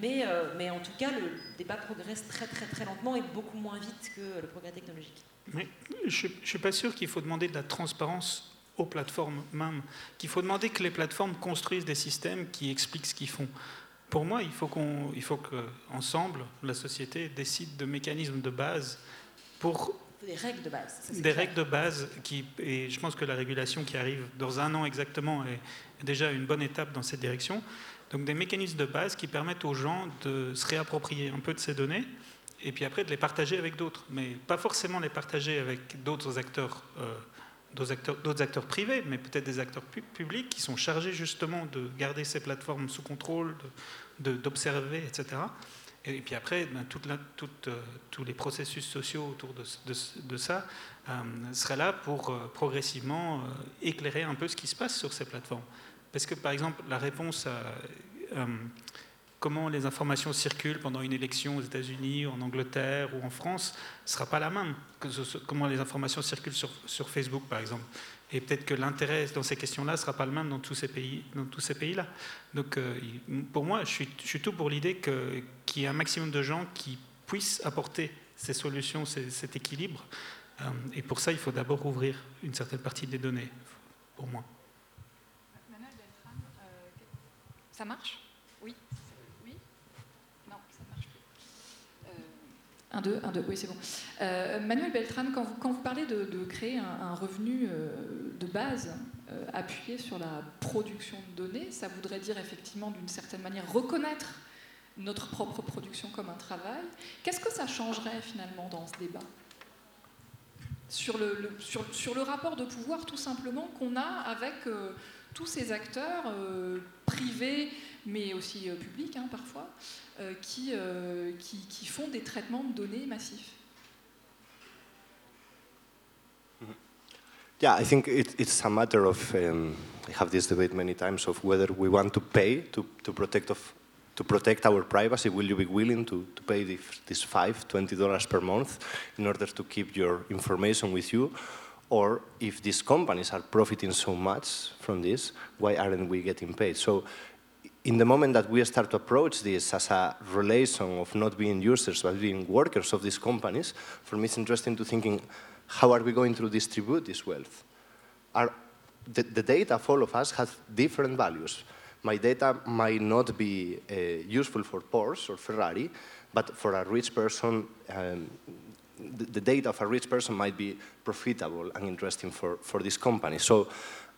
Mais, euh, mais, en tout cas, le débat progresse très très très lentement et beaucoup moins vite que le progrès technologique. Mais je ne suis pas sûr qu'il faut demander de la transparence aux plateformes même, qu'il faut demander que les plateformes construisent des systèmes qui expliquent ce qu'ils font. Pour moi, il faut, qu'on, il faut qu'ensemble, la société décide de mécanismes de base pour... Des règles de base. Des règles de base, qui, et je pense que la régulation qui arrive dans un an exactement est déjà une bonne étape dans cette direction. Donc des mécanismes de base qui permettent aux gens de se réapproprier un peu de ces données et puis après de les partager avec d'autres, mais pas forcément les partager avec d'autres acteurs, euh, d'autres acteurs, acteurs, privés, mais peut-être des acteurs publics qui sont chargés justement de garder ces plateformes sous contrôle, d'observer, etc. Et puis après, ben, euh, tous les processus sociaux autour de, ça euh, seraient là pour euh, progressivement éclairer un peu ce qui se passe sur ces plateformes. Parce que par exemple, la réponse à comment les informations circulent pendant une élection aux États-Unis, en Angleterre ou en France ne sera pas la même que comment les informations circulent sur Facebook, par exemple. Et peut-être que l'intérêt dans ces questions-là ne sera pas le même dans tous ces pays, dans tous ces pays-là. Donc, euh, pour moi, je suis, tout pour l'idée qu'il y ait un maximum de gens qui puissent apporter ces solutions, cet équilibre. Euh, et pour ça, il faut d'abord ouvrir une certaine partie des données, pour moi. Euh, ça marche? 1, 2, 1, 2, oui, c'est bon. Euh, Manuel Beltran, quand vous, parlez de, créer un, revenu euh, de base euh, appuyé sur la production de données, ça voudrait dire effectivement d'une certaine manière reconnaître notre propre production comme un travail. Qu'est-ce que ça changerait finalement dans ce débat? Sur le, sur le, rapport de pouvoir tout simplement qu'on a avec tous ces acteurs privés, mais aussi publics hein, parfois, euh, qui, euh, qui, qui, font des traitements de données massifs. Mm-hmm. Yeah, I think it, it's a matter of, um, I have this debate many times, of whether we want to pay to, to, protect, of, to protect our privacy. Will you be willing to, to pay this five, $20 per month in order to keep your information with you? Or if these companies are profiting so much from this, why aren't we getting paid? So in the moment that we start to approach this as a relation of not being users but being workers of these companies, for me it's interesting to thinking how are we going to distribute this wealth? Are, the, the data of all of us has different values. My data might not be uh, useful for Porsche or Ferrari, but for a rich person, um, the, the, data of a rich person might be profitable and interesting for, for this company. So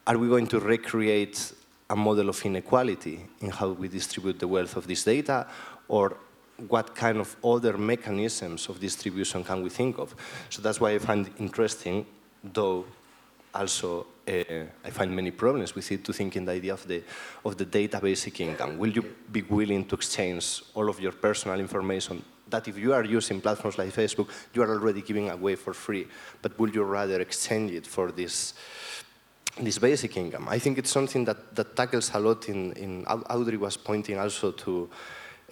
are we going to recreate a model of inequality in how we distribute the wealth of this data, or what kind of other mechanisms of distribution can we think of? So that's why I find interesting, though also uh, I find many problems with it to think in the idea of the, of the data basic income. Will you be willing to exchange all of your personal information that if you are using platforms like Facebook, you are already giving away for free, but would you rather exchange it for this this basic income. I think it's something that, that tackles a lot in, in Audrey was pointing also to,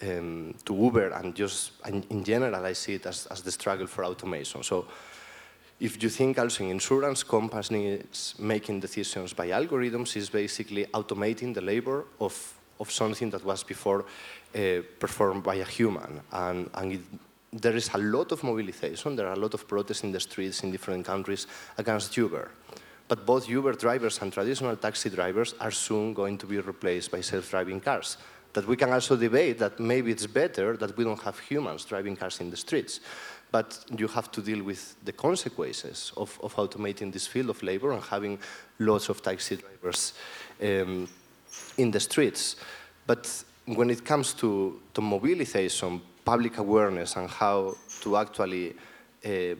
um, to Uber and just in general I see it as, as the struggle for automation. So if you think also in insurance companies making decisions by algorithms is basically automating the labor of, of something that was before uh, performed by a human. And, and it, there is a lot of mobilization, there are a lot of protests in the streets in different countries against Uber. But both Uber drivers and traditional taxi drivers are soon going to be replaced by self-driving cars. That we can also debate that maybe it's better that we don't have humans driving cars in the streets. But you have to deal with the consequences of, of automating this field of labor and having lots of taxi drivers um, in the streets. But when it comes to, to mobilization, public awareness, and how to actually uh,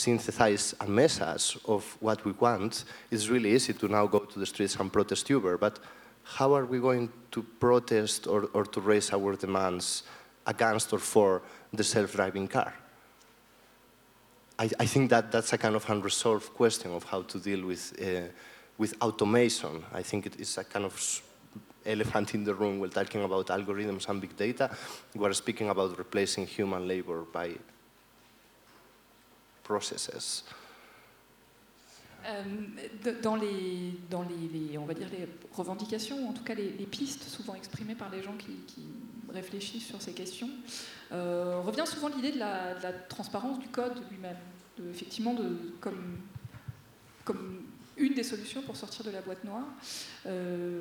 synthesize a message of what we want, it's really easy to now go to the streets and protest Uber. But how are we going to protest or, or to raise our demands against or for the self-driving car? I, I, think that that's a kind of unresolved question of how to deal with, uh, with automation. I think it is a kind of elephant in the room We're talking about algorithms and big data. We're speaking about replacing human labor by processes. Euh, dans, les, dans les, on va dire les revendications, en tout cas les, pistes souvent exprimées par les gens qui, réfléchissent sur ces questions, euh, revient souvent l'idée de, la, transparence du code lui-même, effectivement de, comme, comme une des solutions pour sortir de la boîte noire. Euh,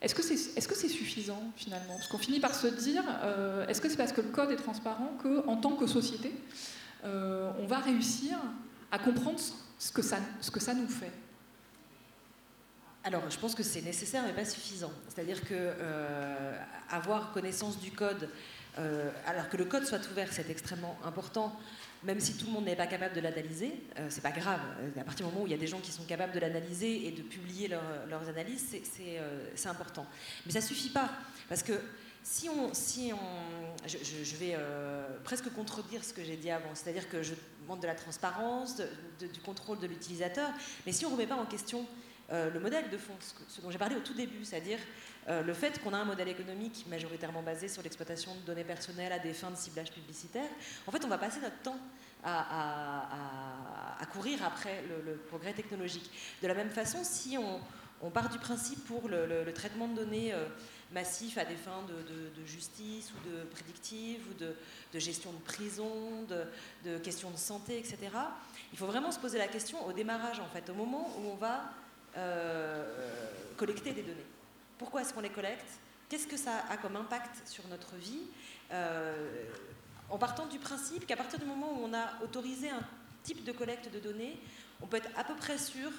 est-ce que c'est est -ce suffisant finalement? Parce qu'on finit par se dire, est-ce que c'est parce que le code est transparent qu'en tant que société, on va réussir à comprendre ce que ça, ce que ça nous fait alors, je pense que c'est nécessaire mais pas suffisant. C'est-à-dire que euh, avoir connaissance du code, euh, alors que le code soit ouvert, c'est extrêmement important. Même si tout le monde n'est pas capable de l'analyser, euh, c'est pas grave. À partir du moment où il y a des gens qui sont capables de l'analyser et de publier leurs analyses, c'est important. Mais ça suffit pas, parce que si on, si on je, vais euh, presque contredire ce que j'ai dit avant, c'est-à-dire que je demande de la transparence, du contrôle de l'utilisateur, mais si on ne remet pas en question euh, le modèle de fond, ce, dont j'ai parlé au tout début, c'est-à-dire euh, le fait qu'on a un modèle économique majoritairement basé sur l'exploitation de données personnelles à des fins de ciblage publicitaire, en fait, on va passer notre temps à, courir après le, progrès technologique. De la même façon, si on, part du principe pour le, traitement de données massif à des fins de, justice ou de prédictive ou de, gestion de prison, de, questions de santé, etc. Il faut vraiment se poser la question au démarrage, en fait, au moment où on va euh, collecter des données. Pourquoi est-ce qu'on les collecte? Qu'est-ce que ça a comme impact sur notre vie? Euh, En partant du principe qu'à partir du moment où on a autorisé un type de collecte de données, on peut être à peu près sûr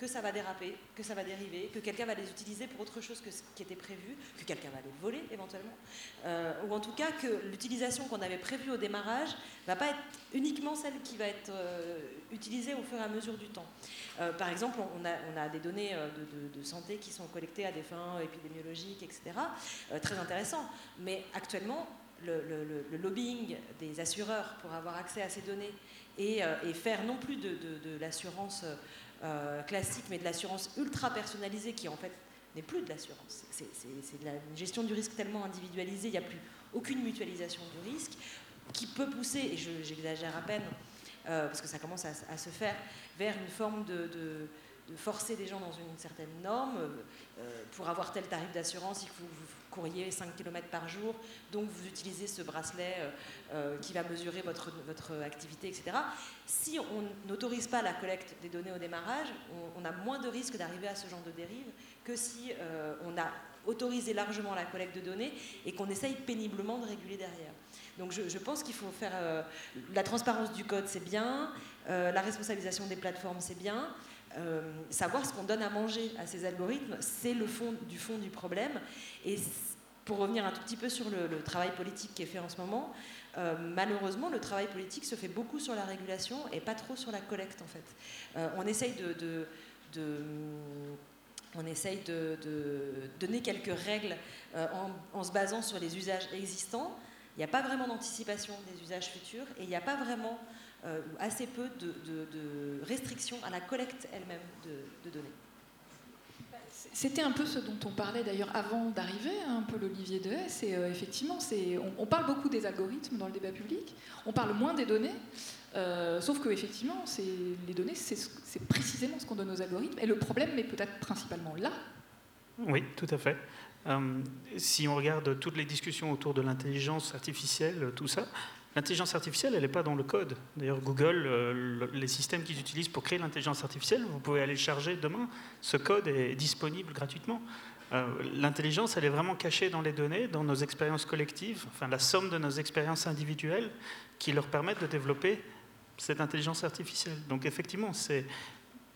que ça va déraper, que ça va dériver, que quelqu'un va les utiliser pour autre chose que ce qui était prévu, que quelqu'un va les voler éventuellement, euh, ou en tout cas que l'utilisation qu'on avait prévue au démarrage va pas être uniquement celle qui va être euh, utilisée au fur et à mesure du temps. Euh, par exemple, on a, des données de, santé qui sont collectées à des fins épidémiologiques, etc. très intéressant. Mais actuellement, le, lobbying des assureurs pour avoir accès à ces données et, faire non plus de l'assurance euh, classique, mais de l'assurance ultra personnalisée qui en fait n'est plus de l'assurance. C'est une gestion du risque tellement individualisée, il n'y a plus aucune mutualisation du risque, qui peut pousser, et j'exagère à peine, euh, parce que ça commence à, se faire, vers une forme de, de, forcer des gens dans une certaine norme. Euh, pour avoir tel tarif d'assurance, il faut vous courriez 5 km par jour, donc vous utilisez ce bracelet euh, euh, qui va mesurer votre, votre activité, etc. Si on n'autorise pas la collecte des données au démarrage, on, a moins de risques d'arriver à ce genre de dérive que si euh, on a autorisé largement la collecte de données et qu'on essaye péniblement de réguler derrière. Donc je, pense qu'il faut faire la transparence du code, c'est bien, la responsabilisation des plateformes, c'est bien, euh, savoir ce qu'on donne à manger à ces algorithmes, c'est le fond du fond du problème. Et pour revenir un tout petit peu sur le, travail politique qui est fait en ce moment, euh, malheureusement, le travail politique se fait beaucoup sur la régulation et pas trop sur la collecte, en fait. Euh, on essaye de, donner quelques règles en, en, se basant sur les usages existants. Il n'y a pas vraiment d'anticipation des usages futurs et il n'y a pas vraiment euh, assez peu de, restrictions à la collecte elle-même de, données. C'était un peu ce dont on parlait d'ailleurs avant d'arriver, hein, un peu l'Olivier de S. Et euh, effectivement, on, on, parle beaucoup des algorithmes dans le débat public, on parle moins des données, euh, sauf que effectivement, les données, c'est précisément ce qu'on donne aux algorithmes. Et le problème est peut-être principalement là. Oui, tout à fait. si on regarde toutes les discussions autour de l'intelligence artificielle, tout ça, L'intelligence artificielle, elle n'est pas dans le code. D'ailleurs, Google, euh, les systèmes qu'ils utilisent pour créer l'intelligence artificielle, vous pouvez aller le charger demain. Ce code est disponible gratuitement. Euh, l'intelligence, elle est vraiment cachée dans les données, dans nos expériences collectives, enfin la somme de nos expériences individuelles qui leur permettent de développer cette intelligence artificielle. Donc effectivement, c'est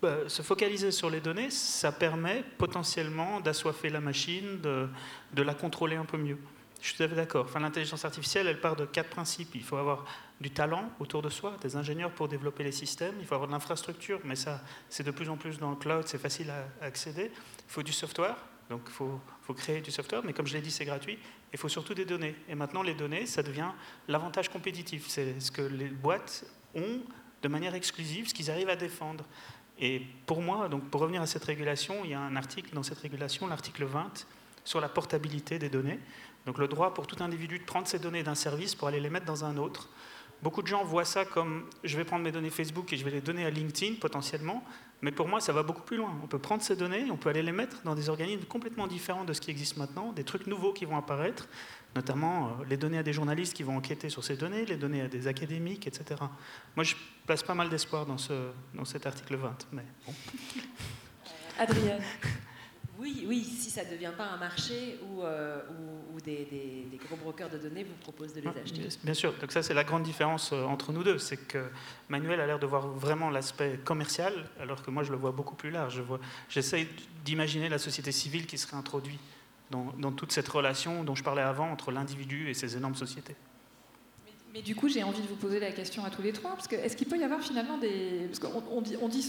bah, se focaliser sur les données, ça permet potentiellement d'assoiffer la machine, de la contrôler un peu mieux. Je suis tout à fait d'accord. Enfin, l'intelligence artificielle, elle part de quatre principes. Il faut avoir du talent autour de soi, des ingénieurs pour développer les systèmes. Il faut avoir de l'infrastructure, mais ça, c'est de plus en plus dans le cloud, c'est facile à accéder. Il faut du software, donc il faut, faut, créer du software, mais comme je l'ai dit, c'est gratuit. Il faut surtout des données. Et maintenant, les données, ça devient l'avantage compétitif. C'est ce que les boîtes ont de manière exclusive, ce qu'ils arrivent à défendre. Et pour moi, donc pour revenir à cette régulation, il y a un article dans cette régulation, l'article 20, sur la portabilité des données. Donc le droit pour tout individu de prendre ses données d'un service pour aller les mettre dans un autre. Beaucoup de gens voient ça comme je vais prendre mes données Facebook et je vais les donner à LinkedIn potentiellement, mais pour moi ça va beaucoup plus loin. On peut prendre ces données, on peut aller les mettre dans des organismes complètement différents de ce qui existe maintenant, des trucs nouveaux qui vont apparaître, notamment euh, les données à des journalistes qui vont enquêter sur ces données, les données à des académiques, etc. Moi je place pas mal d'espoir dans, dans cet article 20. Mais bon. Adrienne oui, oui, si ça ne devient pas un marché où, euh, où, des, des, gros brokers de données vous proposent de les ah, acheter. Bien sûr, donc ça c'est la grande différence euh, entre nous deux, c'est que Manuel a l'air de voir vraiment l'aspect commercial, alors que moi je le vois beaucoup plus large. J'essaie d'imaginer la société civile qui serait introduite dans, dans toute cette relation dont je parlais avant entre l'individu et ces énormes sociétés. Mais du coup, j'ai envie de vous poser la question à tous les trois, parce que est-ce qu'il peut y avoir finalement des... Parce qu'on on dit,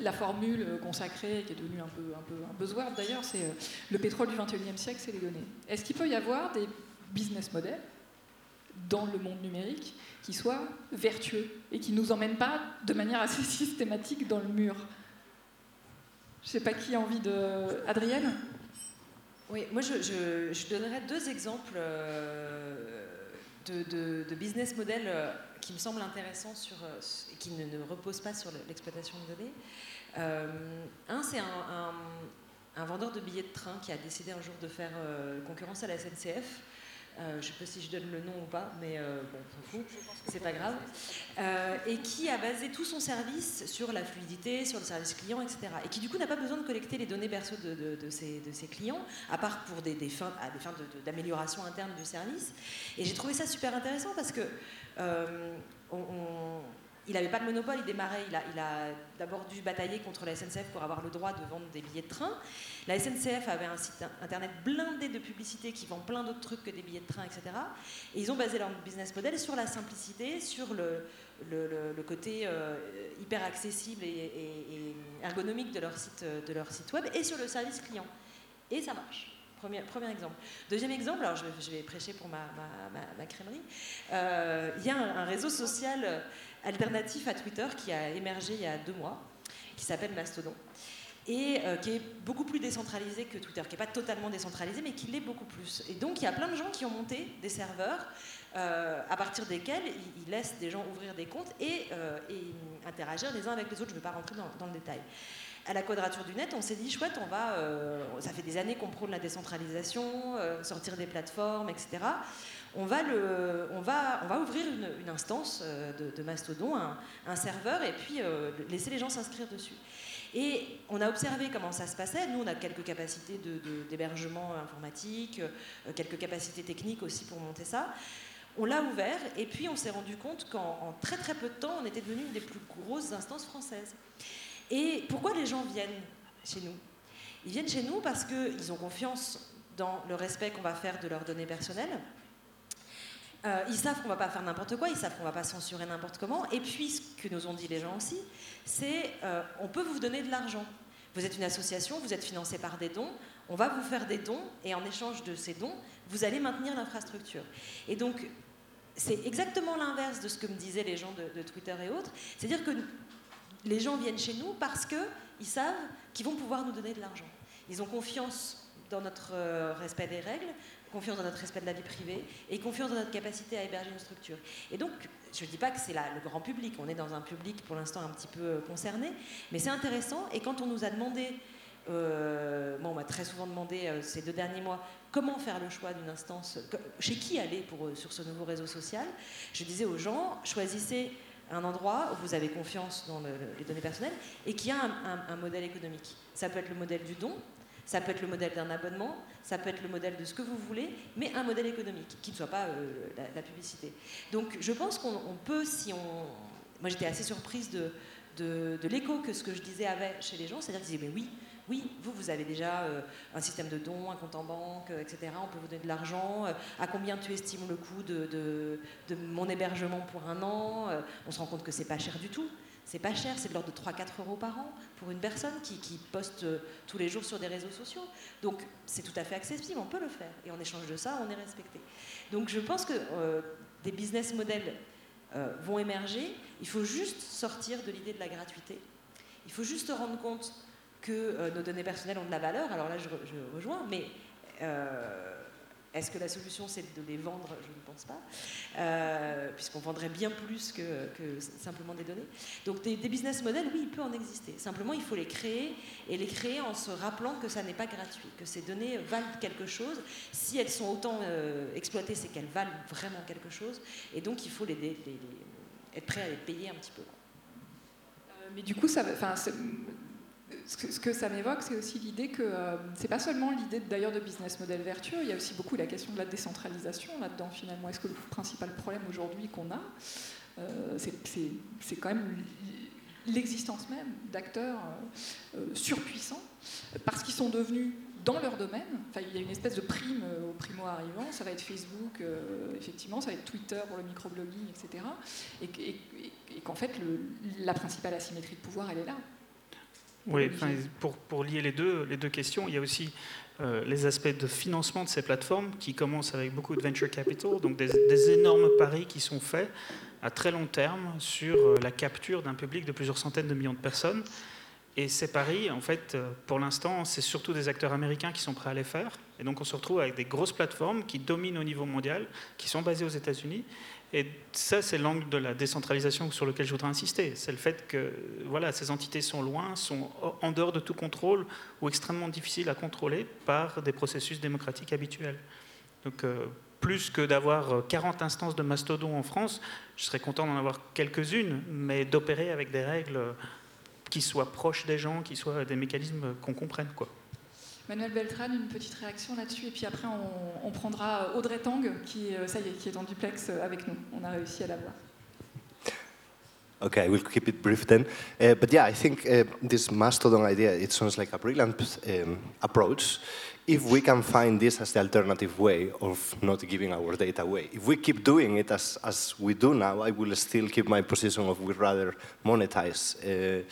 la, formule consacrée, qui est devenue un peu un, peu un buzzword d'ailleurs, c'est euh, le pétrole du 21e siècle, c'est les données. Est-ce qu'il peut y avoir des business models dans le monde numérique qui soient vertueux et qui ne nous emmènent pas de manière assez systématique dans le mur? Je ne sais pas qui a envie de... Adrienne? Oui, moi je, je, donnerais deux exemples. Euh, de, business model euh, qui me semble intéressant sur, euh, et qui ne, repose pas sur l'exploitation de données. Euh, un, c'est un, vendeur de billets de train qui a décidé un jour de faire concurrence à la SNCF euh, je ne sais pas si je donne le nom ou pas, mais euh, bon, c'est pas grave, euh, et qui a basé tout son service sur la fluidité, sur le service client, etc. Et qui du coup n'a pas besoin de collecter les données perso de, ses, clients, à part pour des, fins, d'amélioration interne du service. Et j'ai trouvé ça super intéressant parce que on il n'avait pas de monopole, il démarrait, il a, d'abord dû batailler contre la SNCF pour avoir le droit de vendre des billets de train. La SNCF avait un site internet blindé de publicité qui vend plein d'autres trucs que des billets de train, etc. Et ils ont basé leur business model sur la simplicité, sur le, côté euh, hyper accessible et, ergonomique de leur, site, web et sur le service client. Et ça marche. Premier, premier, exemple. Deuxième exemple, alors je, vais prêcher pour ma, ma, crèmerie. Euh, il y a un, réseau social alternatif à Twitter qui a émergé il y a deux mois, qui s'appelle Mastodon, et euh, qui est beaucoup plus décentralisé que Twitter, qui n'est pas totalement décentralisé, mais qui l'est beaucoup plus. Et donc il y a plein de gens qui ont monté des serveurs euh, à partir desquels ils, laissent des gens ouvrir des comptes et, euh, interagir les uns avec les autres. Je ne vais pas rentrer dans, le détail à la quadrature du net, on s'est dit chouette, on va, ça fait des années qu'on prône la décentralisation, sortir des plateformes, etc on va, ouvrir une, instance euh, de, Mastodon, un, serveur, et puis euh, laisser les gens s'inscrire dessus. Et on a observé comment ça se passait. Nous, on a quelques capacités d'hébergement informatique, euh, quelques capacités techniques aussi pour monter ça. On l'a ouvert et puis on s'est rendu compte qu'en très très peu de temps, on était devenu une des plus grosses instances françaises. Et pourquoi les gens viennent chez nous? Ils viennent chez nous parce qu'ils ont confiance dans le respect qu'on va faire de leurs données personnelles, euh, ils savent qu'on va pas faire n'importe quoi, ils savent qu'on va pas censurer n'importe comment. Et puis, ce que nous ont dit les gens aussi, c'est euh, on peut vous donner de l'argent. Vous êtes une association, vous êtes financé par des dons, on va vous faire des dons, et en échange de ces dons, vous allez maintenir l'infrastructure. Et donc, c'est exactement l'inverse de ce que me disaient les gens de, de Twitter et autres. C'est-à-dire que les gens viennent chez nous parce qu'ils savent qu'ils vont pouvoir nous donner de l'argent. Ils ont confiance dans notre euh, respect des règles, confiance dans notre respect de la vie privée et confiance dans notre capacité à héberger une structure. Et donc, je ne dis pas que c'est le grand public, on est dans un public pour l'instant un petit peu euh, concerné, mais c'est intéressant. Et quand on nous a demandé, euh, on m'a très souvent demandé euh, ces deux derniers mois, comment faire le choix d'une instance, chez qui aller pour, sur ce nouveau réseau social, je disais aux gens, choisissez un endroit où vous avez confiance dans les données personnelles et qui a un modèle économique. Ça peut être le modèle du don, ça peut être le modèle d'un abonnement, ça peut être le modèle de ce que vous voulez, mais un modèle économique qui ne soit pas euh, la, publicité. Donc je pense qu'on peut, si on... Moi j'étais assez surprise de, l'écho que ce que je disais avait chez les gens, c'est-à-dire qu'ils disaient, mais oui, oui, vous, vous avez déjà euh, un système de dons, un compte en banque, euh, etc. On peut vous donner de l'argent. à combien tu estimes le coût de, de, de, mon hébergement pour un an On se rend compte que c'est pas cher du tout. C'est pas cher, c'est de l'ordre de 3-4 euros par an pour une personne qui, poste euh, tous les jours sur des réseaux sociaux. Donc c'est tout à fait accessible, on peut le faire. Et en échange de ça, on est respecté. Donc je pense que euh, des business models euh, vont émerger. Il faut juste sortir de l'idée de la gratuité. Il faut juste se rendre compte que nos données personnelles ont de la valeur. Alors là, je, rejoins, mais est-ce que la solution c'est de les vendre? Je ne pense pas, euh, puisqu'on vendrait bien plus que, simplement des données. Donc des, business models, oui, il peut en exister. Simplement, il faut les créer et les créer en se rappelant que ça n'est pas gratuit, que ces données valent quelque chose. Si elles sont autant euh, exploitées, c'est qu'elles valent vraiment quelque chose. Et donc, il faut être prêt à les payer un petit peu. Euh, mais du coup, ça, ce que, ça m'évoque, c'est aussi l'idée que euh, c'est pas seulement l'idée d'ailleurs de business model vertueux, il y a aussi beaucoup la question de la décentralisation là-dedans finalement. Est-ce que le principal problème aujourd'hui qu'on a, euh, c'est quand même l'existence même d'acteurs euh, surpuissants parce qu'ils sont devenus dans leur domaine. Enfin, il y a une espèce de prime aux primo-arrivants. Ça va être Facebook, effectivement, ça va être Twitter pour le microblogging, etc. Et, qu'en fait, la principale asymétrie de pouvoir, elle est là. Oui, pour, pour, lier les deux, les deux questions, il y a aussi euh, les aspects de financement de ces plateformes qui commencent avec beaucoup de venture capital, donc des, énormes paris qui sont faits à très long terme sur euh, la capture d'un public de plusieurs centaines de millions de personnes. Et ces paris, en fait, euh, pour l'instant, c'est surtout des acteurs américains qui sont prêts à les faire. Et donc on se retrouve avec des grosses plateformes qui dominent au niveau mondial, qui sont basées aux États-Unis et ça, c'est l'angle de la décentralisation sur lequel je voudrais insister. C'est le fait que voilà, ces entités sont loin, sont en dehors de tout contrôle ou extrêmement difficiles à contrôler par des processus démocratiques habituels. Donc, euh, plus que d'avoir 40 instances de mastodon en France, je serais content d'en avoir quelques-unes, mais d'opérer avec des règles qui soient proches des gens, qui soient des mécanismes qu'on comprenne. Quoi. Manuel Beltran, une petite réaction là-dessus, et puis après on, prendra Audrey Tang, qui, euh, ça y est, qui est en duplex euh, avec nous. On a réussi à la voir. Okay, I will keep it brief then. Uh, but yeah, I think uh, this Mastodon idea, it sounds like a brilliant um, approach if we can find this as the alternative way of not giving our data away. If we keep doing it as, as we do now, I will still keep my position of we'd rather monetize uh,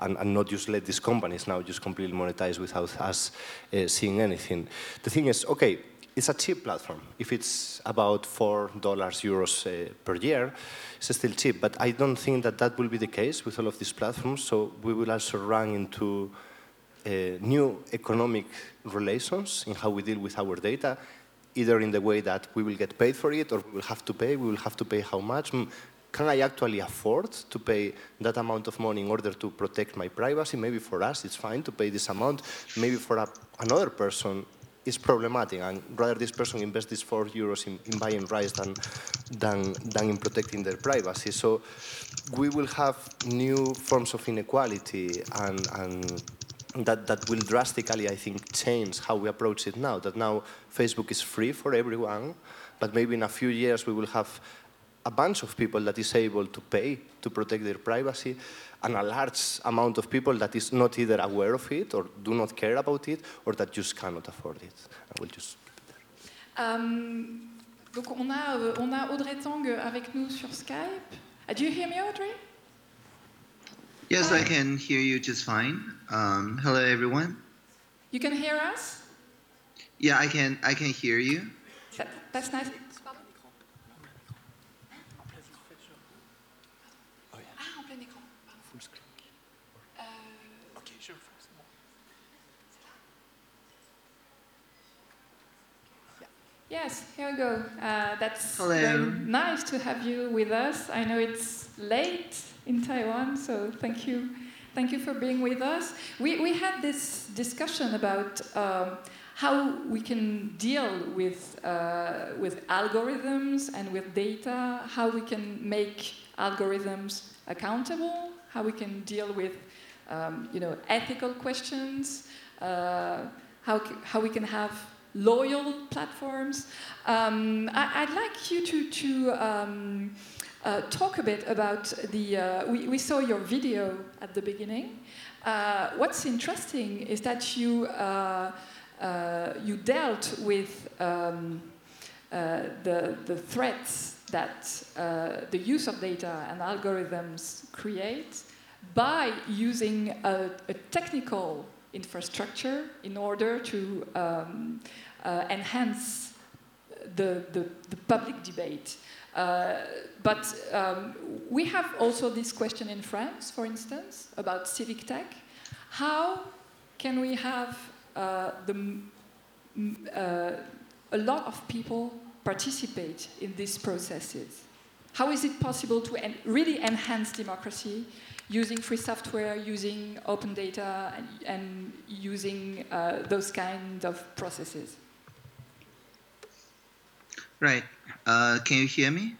and, and, not just let these companies now just completely monetize without us uh, seeing anything. The thing is, okay, it's a cheap platform. If it's about four dollars euros uh, per year, it's still cheap. But I don't think that that will be the case with all of these platforms. So we will also run into Uh, new economic relations in how we deal with our data, either in the way that we will get paid for it, or we will have to pay. We will have to pay how much mm, can I actually afford to pay that amount of money in order to protect my privacy? Maybe for us it's fine to pay this amount. Maybe for a, another person it's problematic, and rather this person invest this four euros in, in buying rice than, than, than in protecting their privacy. So we will have new forms of inequality and, and that, that will drastically, I think, change how we approach it now. That now Facebook is free for everyone, but maybe in a few years we will have a bunch of people that is able to pay to protect their privacy and a large amount of people that is not either aware of it or do not care about it or that just cannot afford it. I will just um, donc on a, euh, on a Audrey Tang avec nous sur Skype. Uh, do you hear me, Audrey? Yes. I can hear you just fine. Um, hello, everyone. You can hear us? Yeah, I can. I can hear you. That, that's nice. Yes, here we go. Uh, that's Hello. nice to have you with us. I know it's late in Taiwan, so thank you. Thank you for being with us. We, we had this discussion about um, how we can deal with, uh, with algorithms and with data, how we can make algorithms accountable, how we can deal with um, you know, ethical questions, uh, how, how we can have loyal platforms. Um, I, would like you to, to um, uh, talk a bit about the. Uh, we, we, saw your video at the beginning. Uh, what's interesting is that you uh, uh, you dealt with um, uh, the the threats that the use of data and algorithms create by using a, a technical infrastructure in order to um, enhance the, the, the, public debate. Uh, but um, we have also this question in France, for instance, about civic tech. How can we have uh, the uh, a lot of people participate in these processes. How is it possible to en- really enhance democracy using free software, using open data, and, and using uh, those kind of processes? Right. Uh, can you hear me?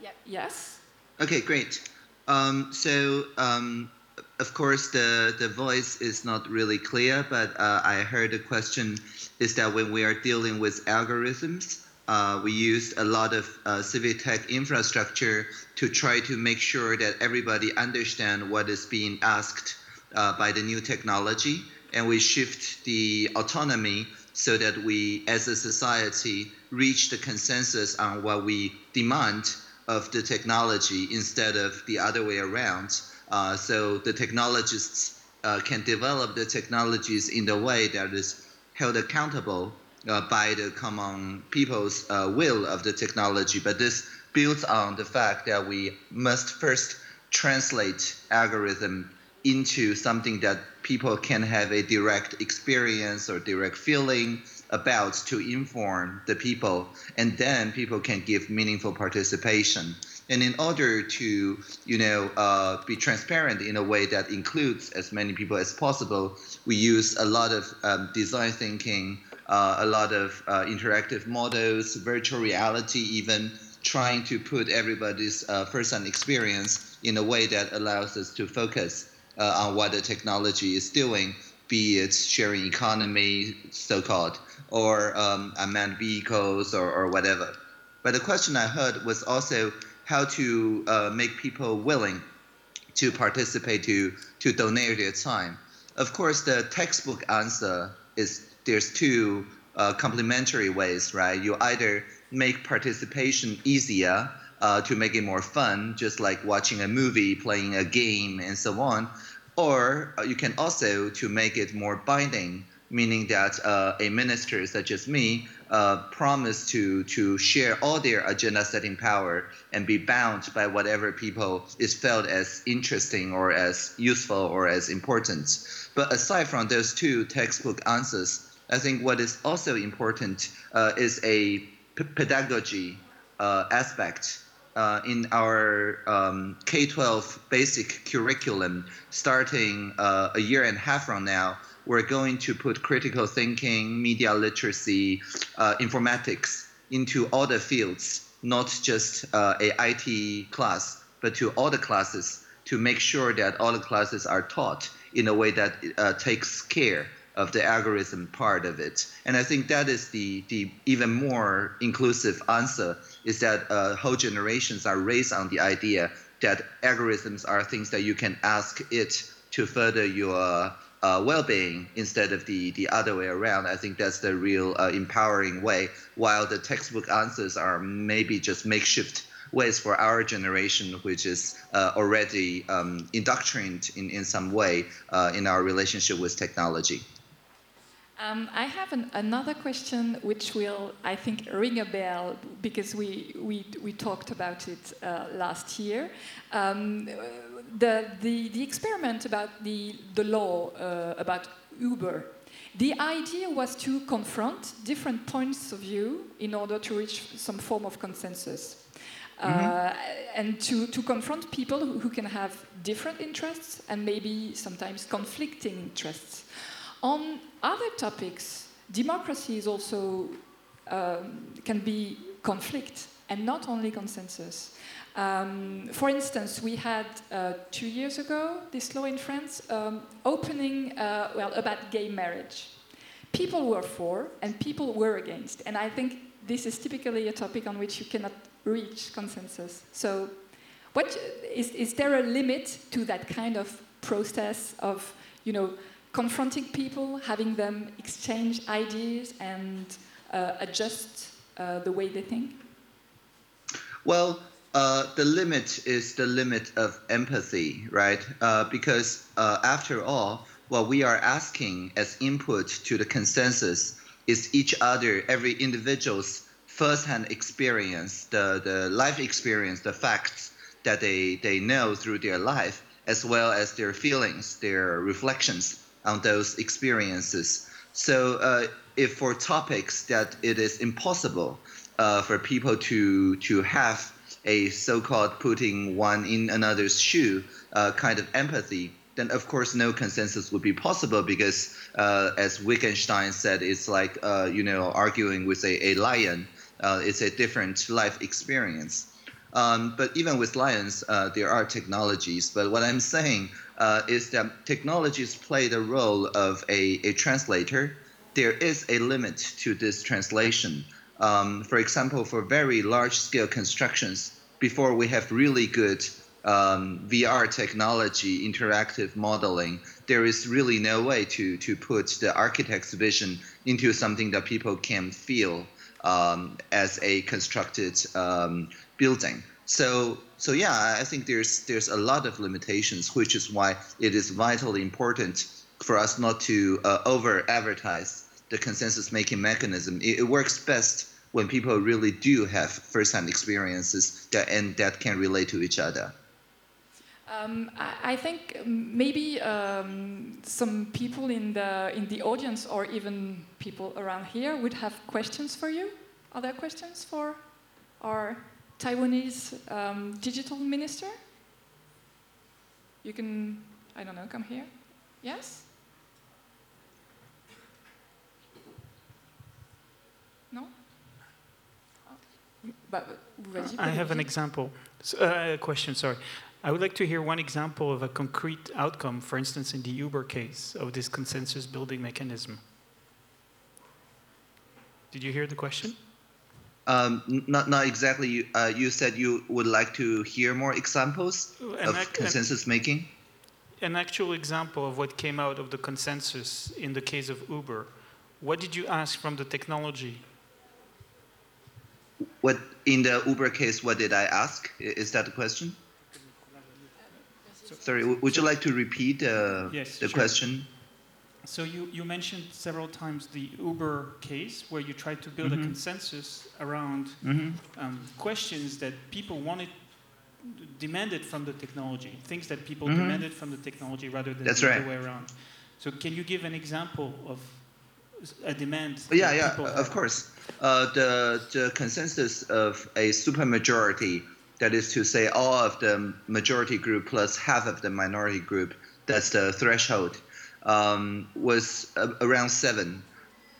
Yeah. Yes. Okay, great. Um, so, um, of course, the, the voice is not really clear, but uh, I heard the question is that when we are dealing with algorithms, uh, we use a lot of uh, civic tech infrastructure to try to make sure that everybody understand what is being asked uh, by the new technology, and we shift the autonomy so that we, as a society, reach the consensus on what we demand of the technology instead of the other way around. Uh, so the technologists uh, can develop the technologies in the way that is held accountable uh, by the common people's uh, will of the technology. But this builds on the fact that we must first translate algorithm into something that people can have a direct experience or direct feeling about to inform the people, and then people can give meaningful participation. And in order to, you know, uh, be transparent in a way that includes as many people as possible, we use a lot of um, design thinking, uh, a lot of uh, interactive models, virtual reality, even trying to put everybody's uh, first-hand experience in a way that allows us to focus uh, on what the technology is doing, be it sharing economy, so-called, or um, unmanned vehicles or, or whatever. But the question I heard was also how to uh, make people willing to participate, to, to donate their time. Of course, the textbook answer is there's two uh, complementary ways, right? You either make participation easier uh, to make it more fun, just like watching a movie, playing a game, and so on, or uh, you can also to make it more binding, meaning that uh, a minister such as me uh, promise to to share all their agenda setting power and be bound by whatever people is felt as interesting or as useful or as important. But aside from those two textbook answers, I think what is also important uh, is a pedagogy uh, aspect. Uh, in our um, K-12 basic curriculum, starting uh, a year and a half from now, we're going to put critical thinking, media literacy, uh, informatics into all the fields, not just uh, a IT class, but to all the classes to make sure that all the classes are taught in a way that takes care of the algorithm part of it. And I think that is the, the even more inclusive answer is that uh, whole generations are raised on the idea that algorithms are things that you can ask it to further your uh, well-being instead of the, the other way around. I think that's the real uh, empowering way, while the textbook answers are maybe just makeshift ways for our generation, which is uh, already um, indoctrinated in, in some way uh, in our relationship with technology. Um, I have an, another question which will, I think, ring a bell because we, we, we talked about it uh, last year. Um, the, the, the experiment about the, the law uh, about Uber, the idea was to confront different points of view in order to reach some form of consensus. Uh, mm-hmm. and to, to confront people who, who can have different interests and maybe sometimes conflicting interests. On other topics, democracy is also um, can be conflict and not only consensus. Um, for instance, we had uh, two years ago this law in France um, opening uh, well about gay marriage. People were for and people were against, and I think this is typically a topic on which you cannot reach consensus. So, what is, is there a limit to that kind of process of you know? Confronting people, having them exchange ideas and uh, adjust uh, the way they think? Well, uh, the limit is the limit of empathy, right? Uh, because uh, after all, what we are asking as input to the consensus is each other, every individual's first-hand experience, the, the life experience, the facts that they, they know through their life, as well as their feelings, their reflections on those experiences. So uh, if for topics that it is impossible uh, for people to to have a so-called putting one in another's shoe uh, kind of empathy, then of course no consensus would be possible because, uh, as Wittgenstein said, it's like uh, you know arguing with a, a lion. Uh, it's a different life experience. Um, but even with lions, there are technologies. But what I'm saying uh, is that technologies play the role of a, a translator. There is a limit to this translation. Um, for example, for very large scale constructions, before we have really good um, VR technology, interactive modeling, there is really no way to, to put the architect's vision into something that people can feel um, as a constructed um, building. So, so yeah, I think there's there's a lot of limitations, which is why it is vitally important for us not to uh, over advertise the consensus making mechanism. It, it, works best when people really do have first-hand experiences that and that can relate to each other. Um, I think maybe um, some people in the in the audience or even people around here would have questions for you. Are there questions for our Taiwanese um, digital minister? You can, I don't know, come here. Yes? No? But, I have an example, uh, question, sorry. I would like to hear one example of a concrete outcome, for instance, in the Uber case of this consensus building mechanism. Did you hear the question? Um, not not exactly. Uh, you said you would like to hear more examples an of consensus making. An actual example of what came out of the consensus in the case of Uber. What did you ask from the technology? What in the Uber case? What did I ask? Is that the question? Sorry, would you like to repeat uh, yes, the sure. question? So you, you mentioned several times the Uber case where you tried to build mm-hmm. a consensus around mm-hmm. um, questions that people wanted demanded from the technology, things that people mm-hmm. demanded from the technology rather than That's the right. other way around. So can you give an example of a demand? Yeah, yeah, of course. Uh, the the consensus of a supermajority that is to say, all of the majority group plus half of the minority group. That's the threshold. Um, was around seven.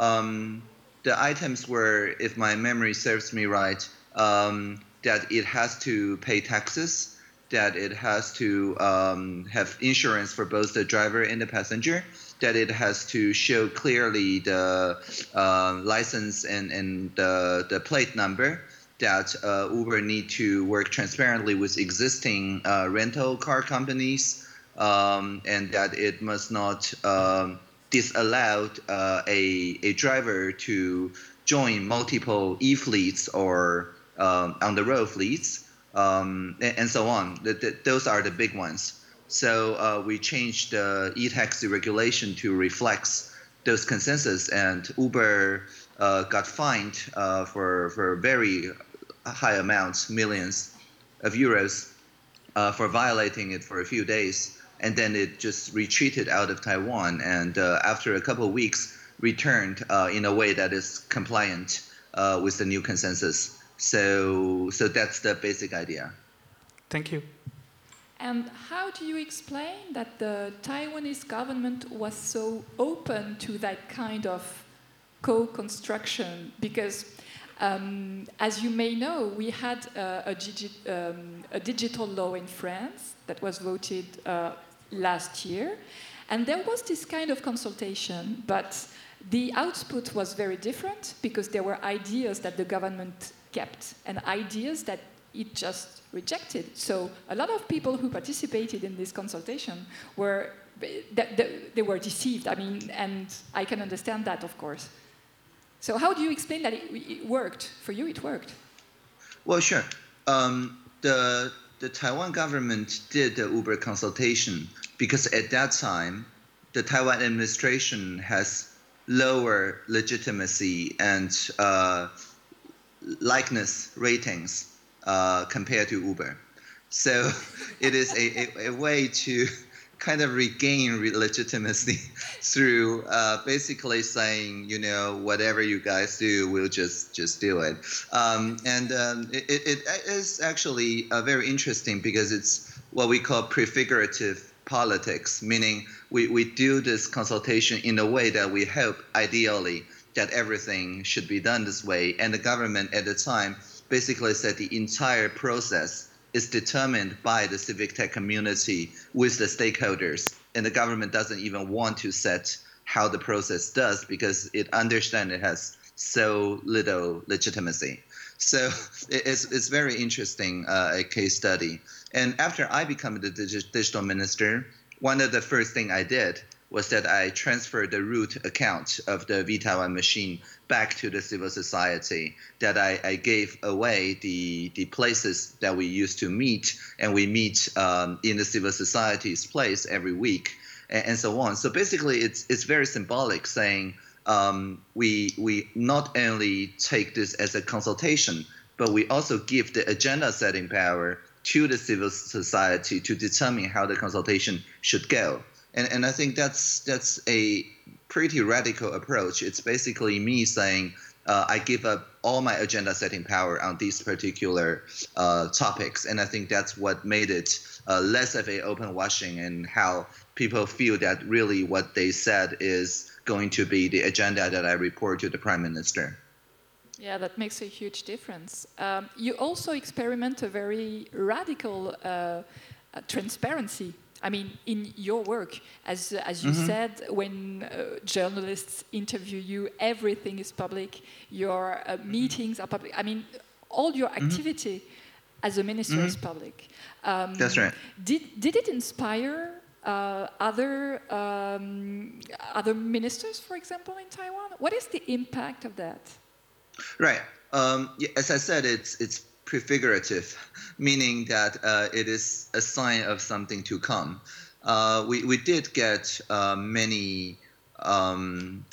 Um, the items were, if my memory serves me right, um, that it has to pay taxes, that it has to um, have insurance for both the driver and the passenger, that it has to show clearly the uh, license and, and the, the plate number, that uh, Uber need to work transparently with existing uh, rental car companies, um, and that it must not um, disallow uh, a, a driver to join multiple e-fleets or um, on-the-road fleets, um, and, and, so on. The, the, those are the big ones. So uh, we changed the e-taxi regulation to reflect those consensus, and Uber uh, got fined uh, for for very high amounts, millions of euros, uh, for violating it for a few days, and then it just retreated out of Taiwan, and uh, after a couple of weeks, returned uh, in a way that is compliant uh, with the new consensus. So, so that's the basic idea. Thank you. And how do you explain that the Taiwanese government was so open to that kind of co-construction? Because um, as you may know, we had uh, a, digi um, a, digital law in France that was voted uh, last year, and there was this kind of consultation, but the output was very different because there were ideas that the government kept and ideas that it just rejected. So a lot of people who participated in this consultation were they were deceived. I mean, and I can understand that, of course. So how do you explain that it, worked for you? It worked. Well, sure. Um, the the Taiwan government did the Uber consultation because at that time, the Taiwan administration has lower legitimacy and uh, likeness ratings uh, compared to Uber. So it is a, a, a way to kind of regain legitimacy through uh, basically saying, you know, whatever you guys do, we'll just just do it. Um, and um, it, it is actually uh, very interesting because it's what we call prefigurative politics, meaning we, we do this consultation in a way that we hope, ideally, that everything should be done this way. And the government at the time basically said the entire process is determined by the civic tech community with the stakeholders. And the government doesn't even want to set how the process does because it understands it has so little legitimacy. So it's, it's very interesting uh, a case study. And after I became the digital minister, one of the first thing I did was that I transferred the root account of the vTaiwan machine back to the civil society. That I, I gave away the the places that we used to meet, and we meet um, in the civil society's place every week, and, and, so on. So basically, it's it's very symbolic, saying um, we we not only take this as a consultation, but we also give the agenda setting power to the civil society to determine how the consultation should go and and I think that's that's a pretty radical approach. It's basically me saying uh, I give up all my agenda setting power on these particular uh, topics, and I think that's what made it uh, less of a open washing and how people feel that really what they said is going to be the agenda that I report to the prime minister. Yeah, that makes a huge difference. Um, you also experiment a very radical uh, uh, transparency I mean, in your work, as, as you mm-hmm. said, when uh, journalists interview you, everything is public. Your uh, mm-hmm. meetings are public. I mean, all your mm-hmm. activity mm-hmm. as a minister is mm-hmm. public. Um, That's right. Did, did it inspire uh, other, um, other ministers, for example, in Taiwan? What is the impact of that? Right. Um, as I said, it's, it's prefigurative, meaning that uh, it is a sign of something to come. Uh, we, we did get uh, many um,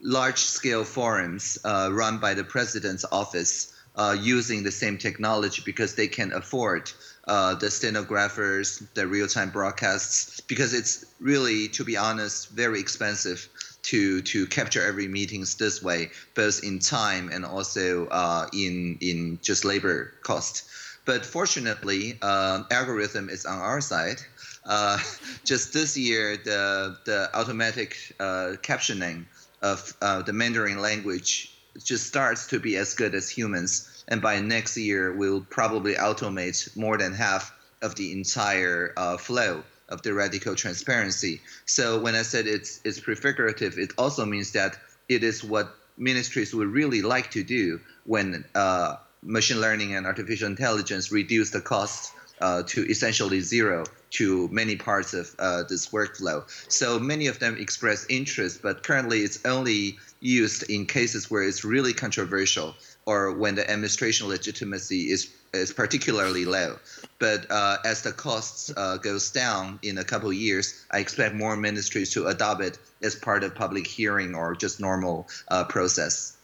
large scale forums uh, run by the president's office uh, using the same technology because they can afford uh, the stenographers, the real time broadcasts, because it's really, to be honest, very expensive to to capture every meetings this way, both in time and also uh, in in just labor cost. But fortunately, uh, algorithm is on our side. Uh, just this year, the the automatic uh, captioning of uh, the Mandarin language just starts to be as good as humans, and by next year, we'll probably automate more than half of the entire uh, flow of the radical transparency. So when I said it's it's prefigurative, it also means that it is what ministries would really like to do when uh, machine learning and artificial intelligence reduce the cost uh, to essentially zero to many parts of uh, this workflow. So many of them express interest, but currently it's only used in cases where it's really controversial or when the administration legitimacy is is particularly low. But uh, as the costs uh, goes down in a couple of years, I expect more ministries to adopt it as part of public hearing or just normal uh, process.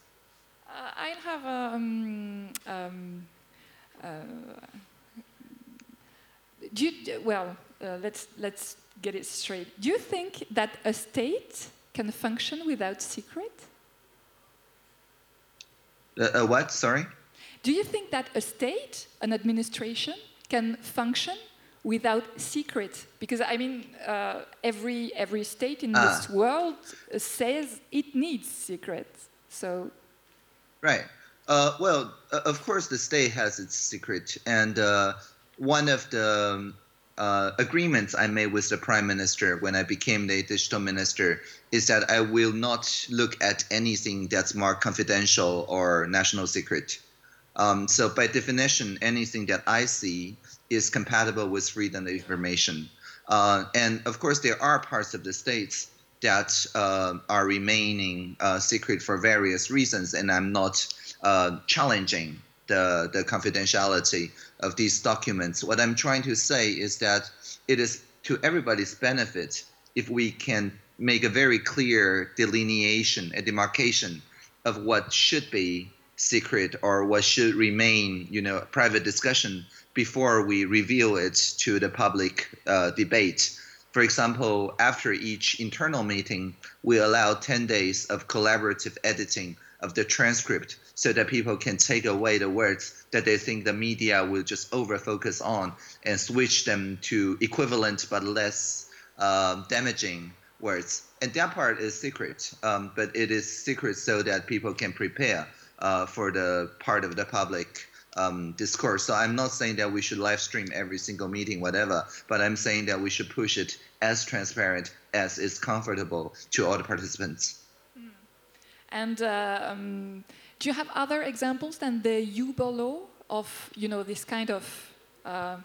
Uh, I have um, um, uh, do you, well, uh, let's let's get it straight. Do you think that a state can function without secret? Uh, what? Sorry. Do you think that a state, an administration, can function without secret? Because I mean, uh, every every state in this ah. world says it needs secrets. So. Right. Uh, well, uh, of course, the state has its secret, and uh, one of the um, uh, agreements I made with the prime minister when I became the digital minister is that I will not look at anything that's more confidential or national secret. Um, so by definition, anything that I see is compatible with freedom of information. Uh, and of course, there are parts of the states that uh, are remaining uh, secret for various reasons, and I'm not uh, challenging the, the confidentiality of these documents. What I'm trying to say is that it is to everybody's benefit if we can make a very clear delineation, a demarcation of what should be secret or what should remain, you know, private discussion before we reveal it to the public uh, debate. For example, after each internal meeting, we allow 10 days of collaborative editing of the transcript so that people can take away the words that they think the media will just over focus on and switch them to equivalent but less um, damaging words. And that part is secret, um, but it is secret so that people can prepare uh, for the part of the public um, discourse. So I'm not saying that we should live stream every single meeting, whatever, but I'm saying that we should push it as transparent as is comfortable to all the participants. Mm. And uh, um, do you have other examples than the Uber law of you know this kind of uh, uh,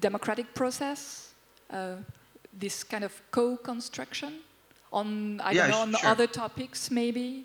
democratic process, uh, this kind of co-construction on I yeah, don't know on sure. other topics maybe?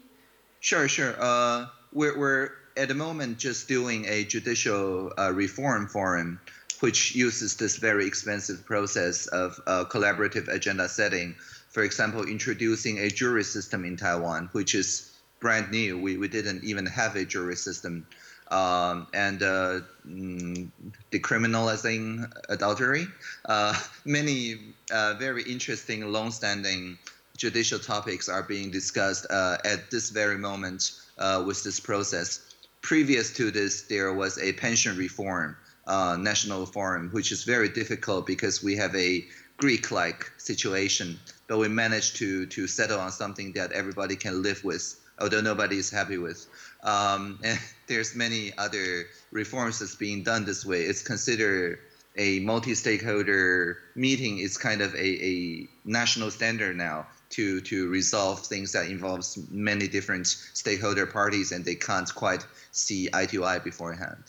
Sure, sure. Uh, we're, we're at the moment just doing a judicial uh, reform forum, which uses this very expensive process of uh, collaborative agenda setting. For example, introducing a jury system in Taiwan, which is brand new. We, we didn't even have a jury system. Um, and uh, mm, decriminalizing adultery. Uh, many uh, very interesting, long-standing judicial topics are being discussed uh, at this very moment uh, with this process. Previous to this, there was a pension reform uh, national forum, which is very difficult because we have a Greek-like situation, but we managed to to settle on something that everybody can live with, although nobody is happy with. Um, and there's many other reforms that's being done this way. It's considered a multi-stakeholder meeting is kind of a, a national standard now to to resolve things that involves many different stakeholder parties and they can't quite see eye to eye beforehand.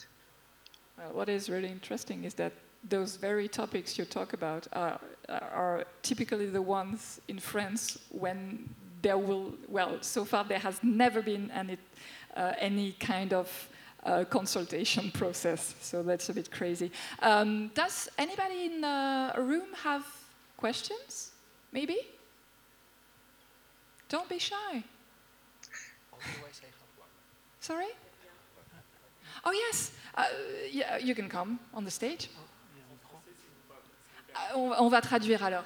Well, what is really interesting is that those very topics you talk about are, are typically the ones in France when there will well so far there has never been any uh, any kind of uh, consultation process. So that's a bit crazy. Um, does anybody in the room have questions? Maybe? Don't be shy. Sorry? Oh, yes. Uh, yeah, you can come on the stage. Uh, on, on va traduire alors.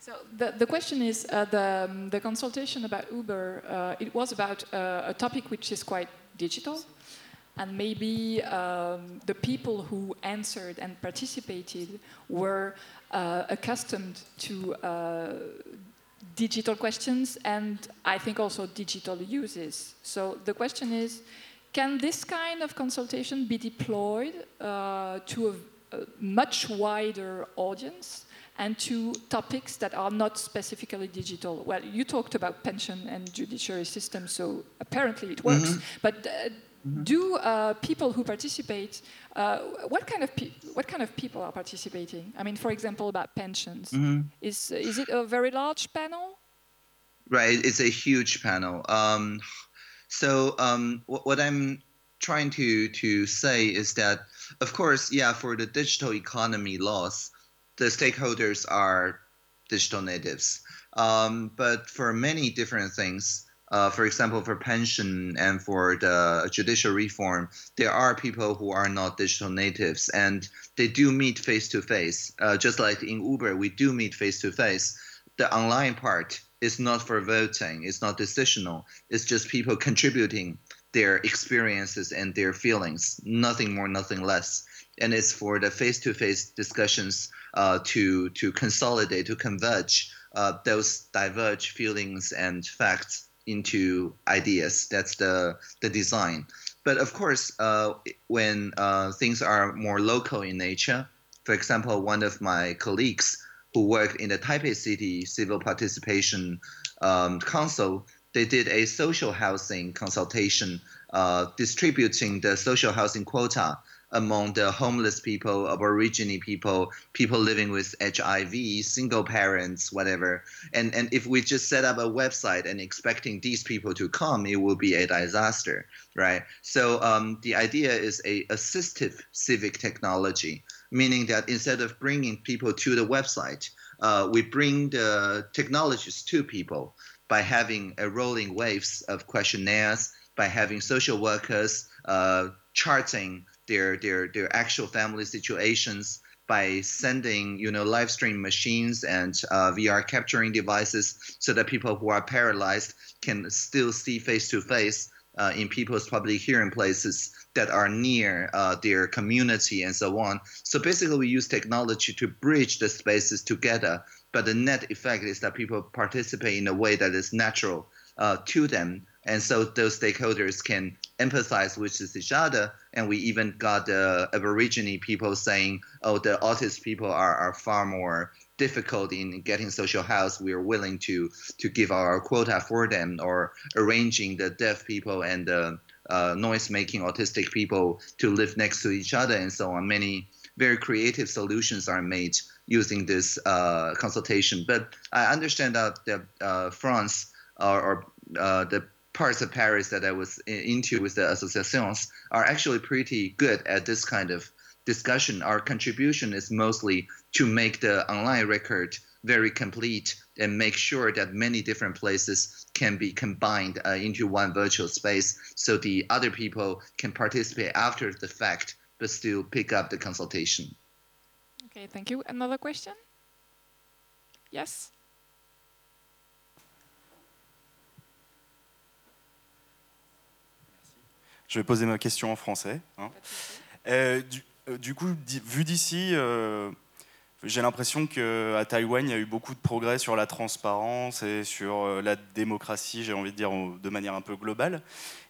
So the, the question is uh, the, um, the consultation about Uber, uh, it was about uh, a topic which is quite digital. And maybe um, the people who answered and participated were uh, accustomed to uh, digital questions and I think also digital uses. So the question is can this kind of consultation be deployed uh, to a, a much wider audience? And to topics that are not specifically digital. Well, you talked about pension and judiciary systems, so apparently it works. But uh, do uh, people who participate, uh, what kind of pe- what kind of people are participating? I mean, for example, about pensions. Is is it a very large panel? Right, it's a huge panel. Um, so um, what, what I'm trying to to say is that, of course, yeah, for the digital economy laws, the stakeholders are digital natives. Um, but for many different things, uh, for example, for pension and for the judicial reform, there are people who are not digital natives, and they do meet face to face. Just like in Uber, we do meet face to face. The online part is not for voting; it's not decisional. It's just people contributing their experiences and their feelings, nothing more, nothing less. And it's for the face-to-face discussions uh, to to consolidate, to converge uh, those diverge feelings and facts into ideas. That's the the design. But of course, uh, when uh, things are more local in nature, for example, one of my colleagues who worked in the Taipei City Civil Participation um, Council, they did a social housing consultation uh, distributing the social housing quota among the homeless people, Aborigine people, people living with HIV, single parents, whatever. And and if we just set up a website and expecting these people to come, it will be a disaster, right? So um, the idea is a assistive civic technology, meaning that instead of bringing people to the website, uh, we bring the technologies to people by having a rolling waves of questionnaires, by having social workers uh, charting their their their actual family situations by sending you know live stream machines and uh, VR capturing devices so that people who are paralyzed can still see face to face in people's public hearing places that are near uh, their community and so on. So basically, we use technology to bridge the spaces together. But the net effect is that people participate in a way that is natural uh, to them and so those stakeholders can empathize with each other. And we even got the Aborigine people saying, "Oh, the autistic people are, are far more difficult in getting social house. We are willing to to give our quota for them, or arranging the deaf people and the uh, noise-making autistic people to live next to each other, and so on. Many very creative solutions are made using this uh, consultation. But I understand that the, uh, France or, or uh, the parts of Paris that I was into with the associations are actually pretty good at this kind of discussion. Our contribution is mostly to make the online record very complete and make sure that many different places can be combined uh, into one virtual space so the other people can participate after the fact but still pick up the consultation. Okay, thank you. Another question? Yes? Je vais poser ma question en français. Hein. Euh, du, euh, du, coup, vu d'ici, euh, j'ai l'impression qu'à Taïwan, il y a eu beaucoup de progrès sur la transparence et sur la démocratie, j'ai envie de dire de manière un peu globale.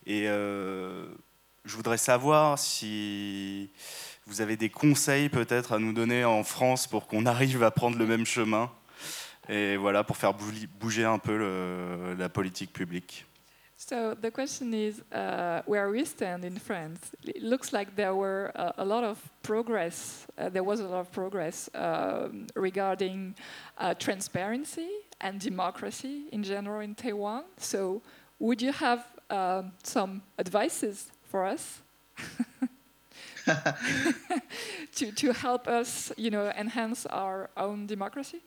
Et euh, je voudrais savoir si vous avez des conseils peut-être à nous donner en France pour qu'on arrive à prendre le même chemin et voilà, pour faire bouger un peu le, la politique publique. So the question is uh, where we stand in France. It looks like there were uh, a lot of progress. Uh, there was a lot of progress um, regarding uh, transparency and democracy in general in Taiwan. So would you have um, some advices for us? to, to help us, you know, enhance our own democracy?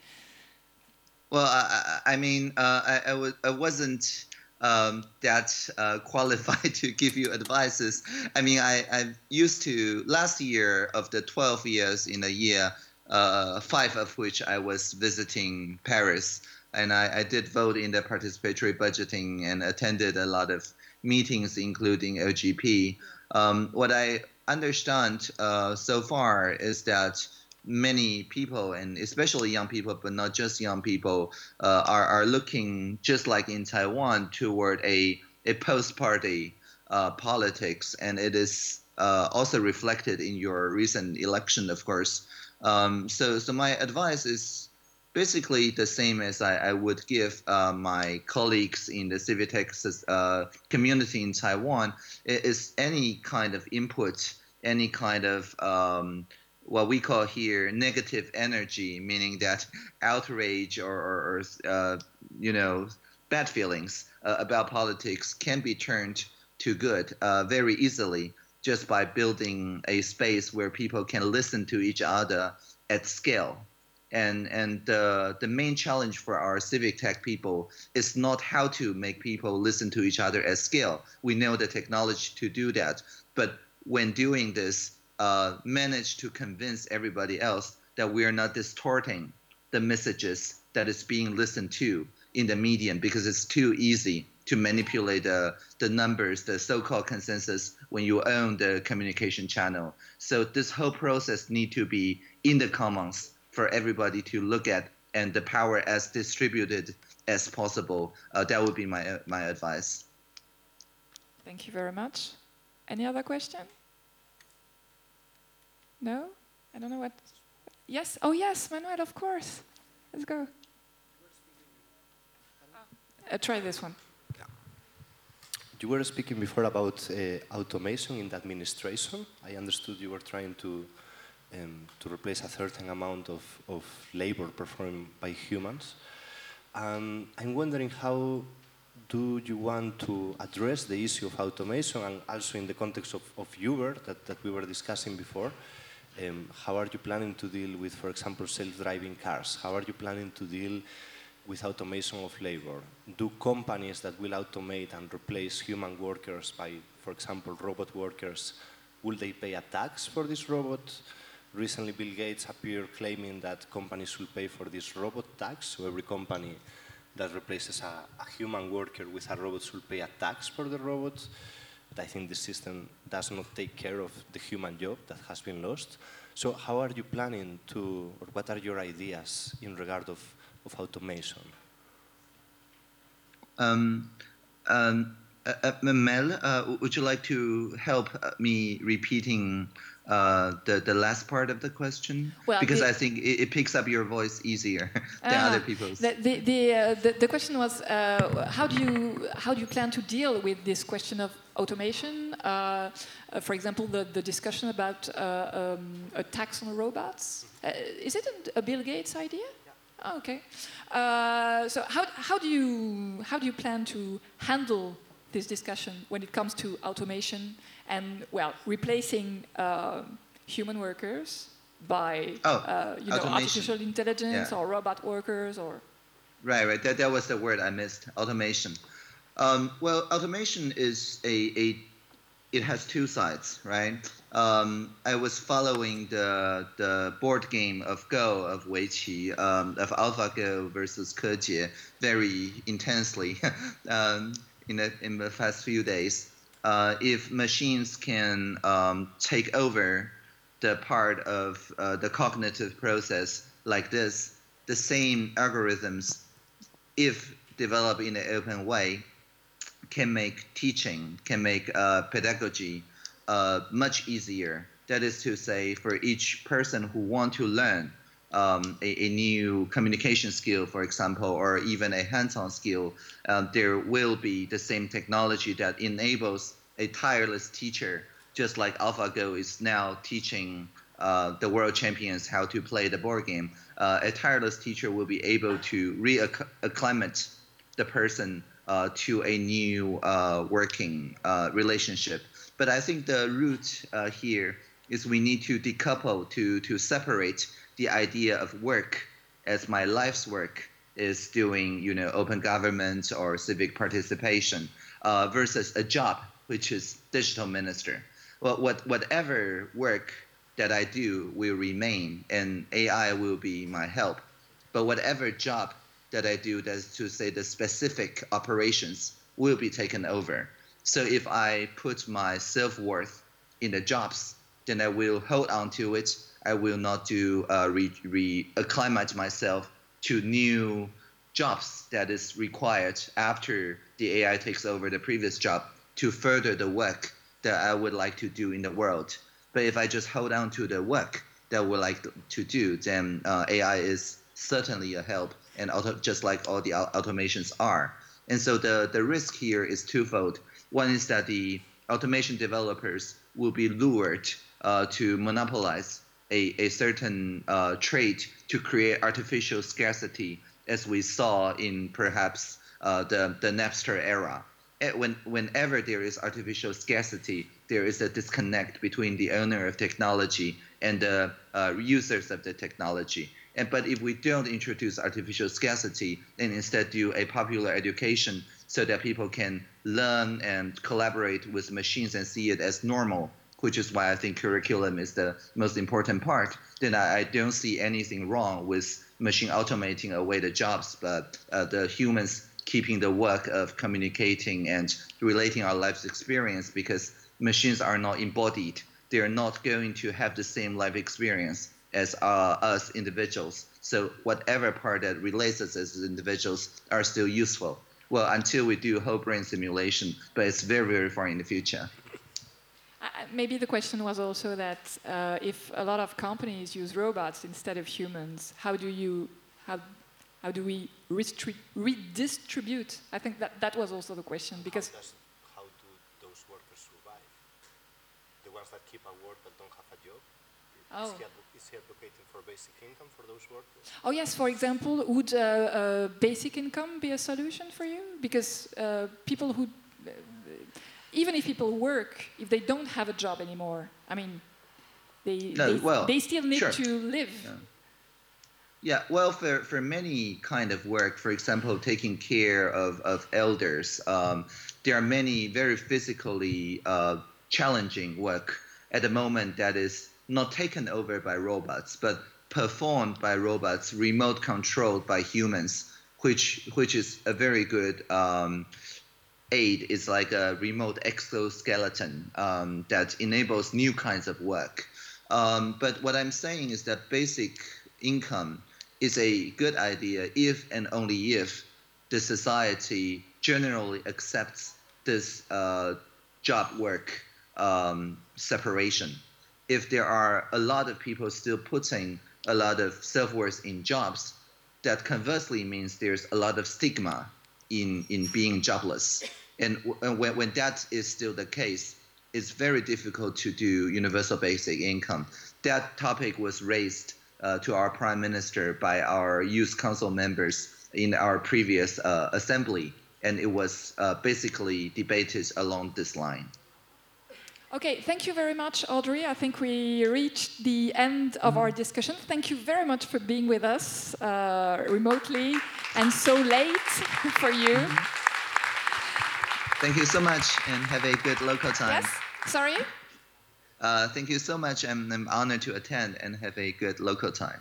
Well, I, I mean, uh, I, I, w- I wasn't um, that uh, qualified to give you advices. I mean, I, I used to last year of the 12 years in a year, uh, five of which I was visiting Paris, and I, I, did vote in the participatory budgeting and attended a lot of meetings, including LGP. Um, what I understand uh, so far is that many people, and especially young people, but not just young people, uh, are, are looking just like in Taiwan toward a, a post party uh, politics. And it is uh, also reflected in your recent election, of course. Um, so, so my advice is basically the same as I, I would give uh, my colleagues in the civic tech uh, community in Taiwan. It is any kind of input, any kind of um, what we call here negative energy, meaning that outrage or, or, or uh, you know bad feelings uh, about politics can be turned to good uh, very easily just by building a space where people can listen to each other at scale. And and uh, the main challenge for our civic tech people is not how to make people listen to each other at scale. We know the technology to do that, but when doing this, uh, manage to convince everybody else that we are not distorting the messages that is being listened to in the medium because it's too easy to manipulate the, the numbers, the so-called consensus when you own the communication channel. So this whole process need to be in the commons for everybody to look at and the power as distributed as possible. Uh, that would be my, my advice. Thank you very much. Any other question? No? I don't know what. Yes? Oh, yes, Manuel, of course. Let's go. Uh, try this one. you were speaking before about uh, automation in the administration. I understood you were trying to um, to replace a certain amount of, of labor performed by humans. I'm wondering how do you want to address the issue of automation and also in the context of, of Uber that, that we were discussing before? Um, how are you planning to deal with, for example, self-driving cars? How are you planning to deal with automation of labor? Do companies that will automate and replace human workers by, for example, robot workers, will they pay a tax for this robot? Recently, Bill Gates appeared claiming that companies will pay for this robot tax. So every company that replaces a, a human worker with a robot will pay a tax for the robot. But I think the system does not take care of the human job that has been lost. So how are you planning to, or what are your ideas in regard of, of automation? Um, um, uh, uh, Mel, uh, would you like to help me repeating uh, the the last part of the question Well, because the- I think it, it picks up your voice easier than Ah, other people's. The, the, the, uh, the, the question was uh, how, do you, how do you plan to deal with this question of automation? Uh, uh, for example, the, the discussion about uh, um, a tax on robots. Uh, is it a, a Bill Gates idea? Oh, okay. Uh, so how, how, do you, how do you plan to handle this discussion when it comes to automation and, well, replacing uh, human workers by, Oh, uh, you know, automation. artificial intelligence Yeah. or robot workers or... Right, right. That, that was the word I missed. Automation. Um, well, automation is a, a it has two sides, right? Um, I was following the the board game of Go of Weiqi um, of AlphaGo versus Ke Jie very intensely um, in the in the past few days. Uh, if machines can um, take over the part of uh, the cognitive process like this, the same algorithms, if developed in an open way, can make teaching, can make uh, pedagogy uh, much easier. That is to say, for each person who want to learn um, a, a new communication skill, for example, or even a hands-on skill, uh, there will be the same technology that enables a tireless teacher, just like AlphaGo is now teaching uh, the world champions how to play the board game. Uh, a tireless teacher will be able to re-acclimate the person uh, to a new uh, working uh, relationship. But I think the root uh, here is we need to decouple to to separate the idea of work as my life's work is doing you know open government or civic participation uh, versus a job which is digital minister. Well, what whatever work that I do will remain, and AI will be my help. But whatever job that I do, that's to say the specific operations, will be taken over. So if I put my self worth in the jobs, then I will hold on to it. I will not do uh, re, re acclimate myself to new jobs that is required after the AI takes over the previous job to further the work that I would like to do in the world. But if I just hold on to the work that I would like to do, then uh, AI is certainly a help, and auto, just like all the automations are. And so the, the risk here is twofold. One is that the automation developers will be lured uh, to monopolize a, a certain uh, trait to create artificial scarcity, as we saw in perhaps uh, the, the Napster era. Eh, When, whenever there is artificial scarcity, there is a disconnect between the owner of technology and the uh, users of the technology. And, but if we don't introduce artificial scarcity and instead do a popular education so that people can learn and collaborate with machines and see it as normal, which is why I think curriculum is the most important part, then I, I don't see anything wrong with machine automating away the jobs, but uh, the humans keeping the work of communicating and relating our life's experience because machines are not embodied. They are not going to have the same life experience as uh, us individuals. So whatever part that relates us as individuals are still useful. Well, until we do whole brain simulation, but it's very, very far in the future maybe the question was also that uh, if a lot of companies use robots instead of humans, how do you how how do we redistribute? I think that that was also the question because. How, does, how do those workers survive? The ones that keep a work but don't have a job. Oh. Is, he is he advocating for basic income for those workers? Oh yes. For example, would uh, uh, basic income be a solution for you? Because uh, people who even if people work, if they don't have a job anymore, I mean, they No, they, well, they still need sure. to live. Yeah, well, for, for many kind of work, for example, taking care of, of elders, um, there are many very physically uh, challenging work at the moment that is not taken over by robots, but performed by robots, remote controlled by humans, which which is a very good um, aid. It's like a remote exoskeleton um, that enables new kinds of work. Um, but what I'm saying is that basic income is a good idea if and only if the society generally accepts this uh, job work um, separation. If there are a lot of people still putting a lot of self worth in jobs, that conversely means there's a lot of stigma in, in being jobless. And and when, when that is still the case, it's very difficult to do universal basic income. That topic was raised uh, to our prime minister by our youth council members in our previous uh, assembly, and it was uh, basically debated along this line. Okay, thank you very much, Audrey. I think we reached the end of our discussion. Thank you very much for being with us uh, remotely and so late for you. Thank you so much, and have a good local time. Yes? Sorry? Uh, thank you so much. I'm, I'm honored to attend, and have a good local time.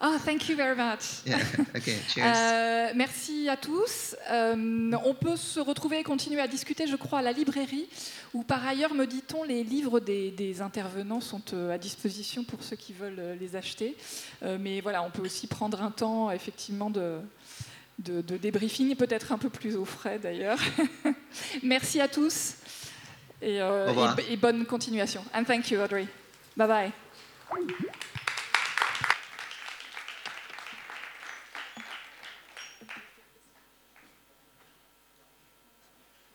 Oh, thank you very much. Yeah. Okay. Cheers. Euh, merci à tous. Euh, on peut se retrouver et continuer à discuter, je crois, à la librairie, où par ailleurs, me dit-on, les livres des, des intervenants sont euh, à disposition pour ceux qui veulent euh, les acheter. Euh, mais voilà, on peut aussi prendre un temps, effectivement, de, de, de débriefing, peut-être un peu plus au frais d'ailleurs. merci à tous et, euh, et- et bonne continuation. And thank you, Audrey. Bye bye.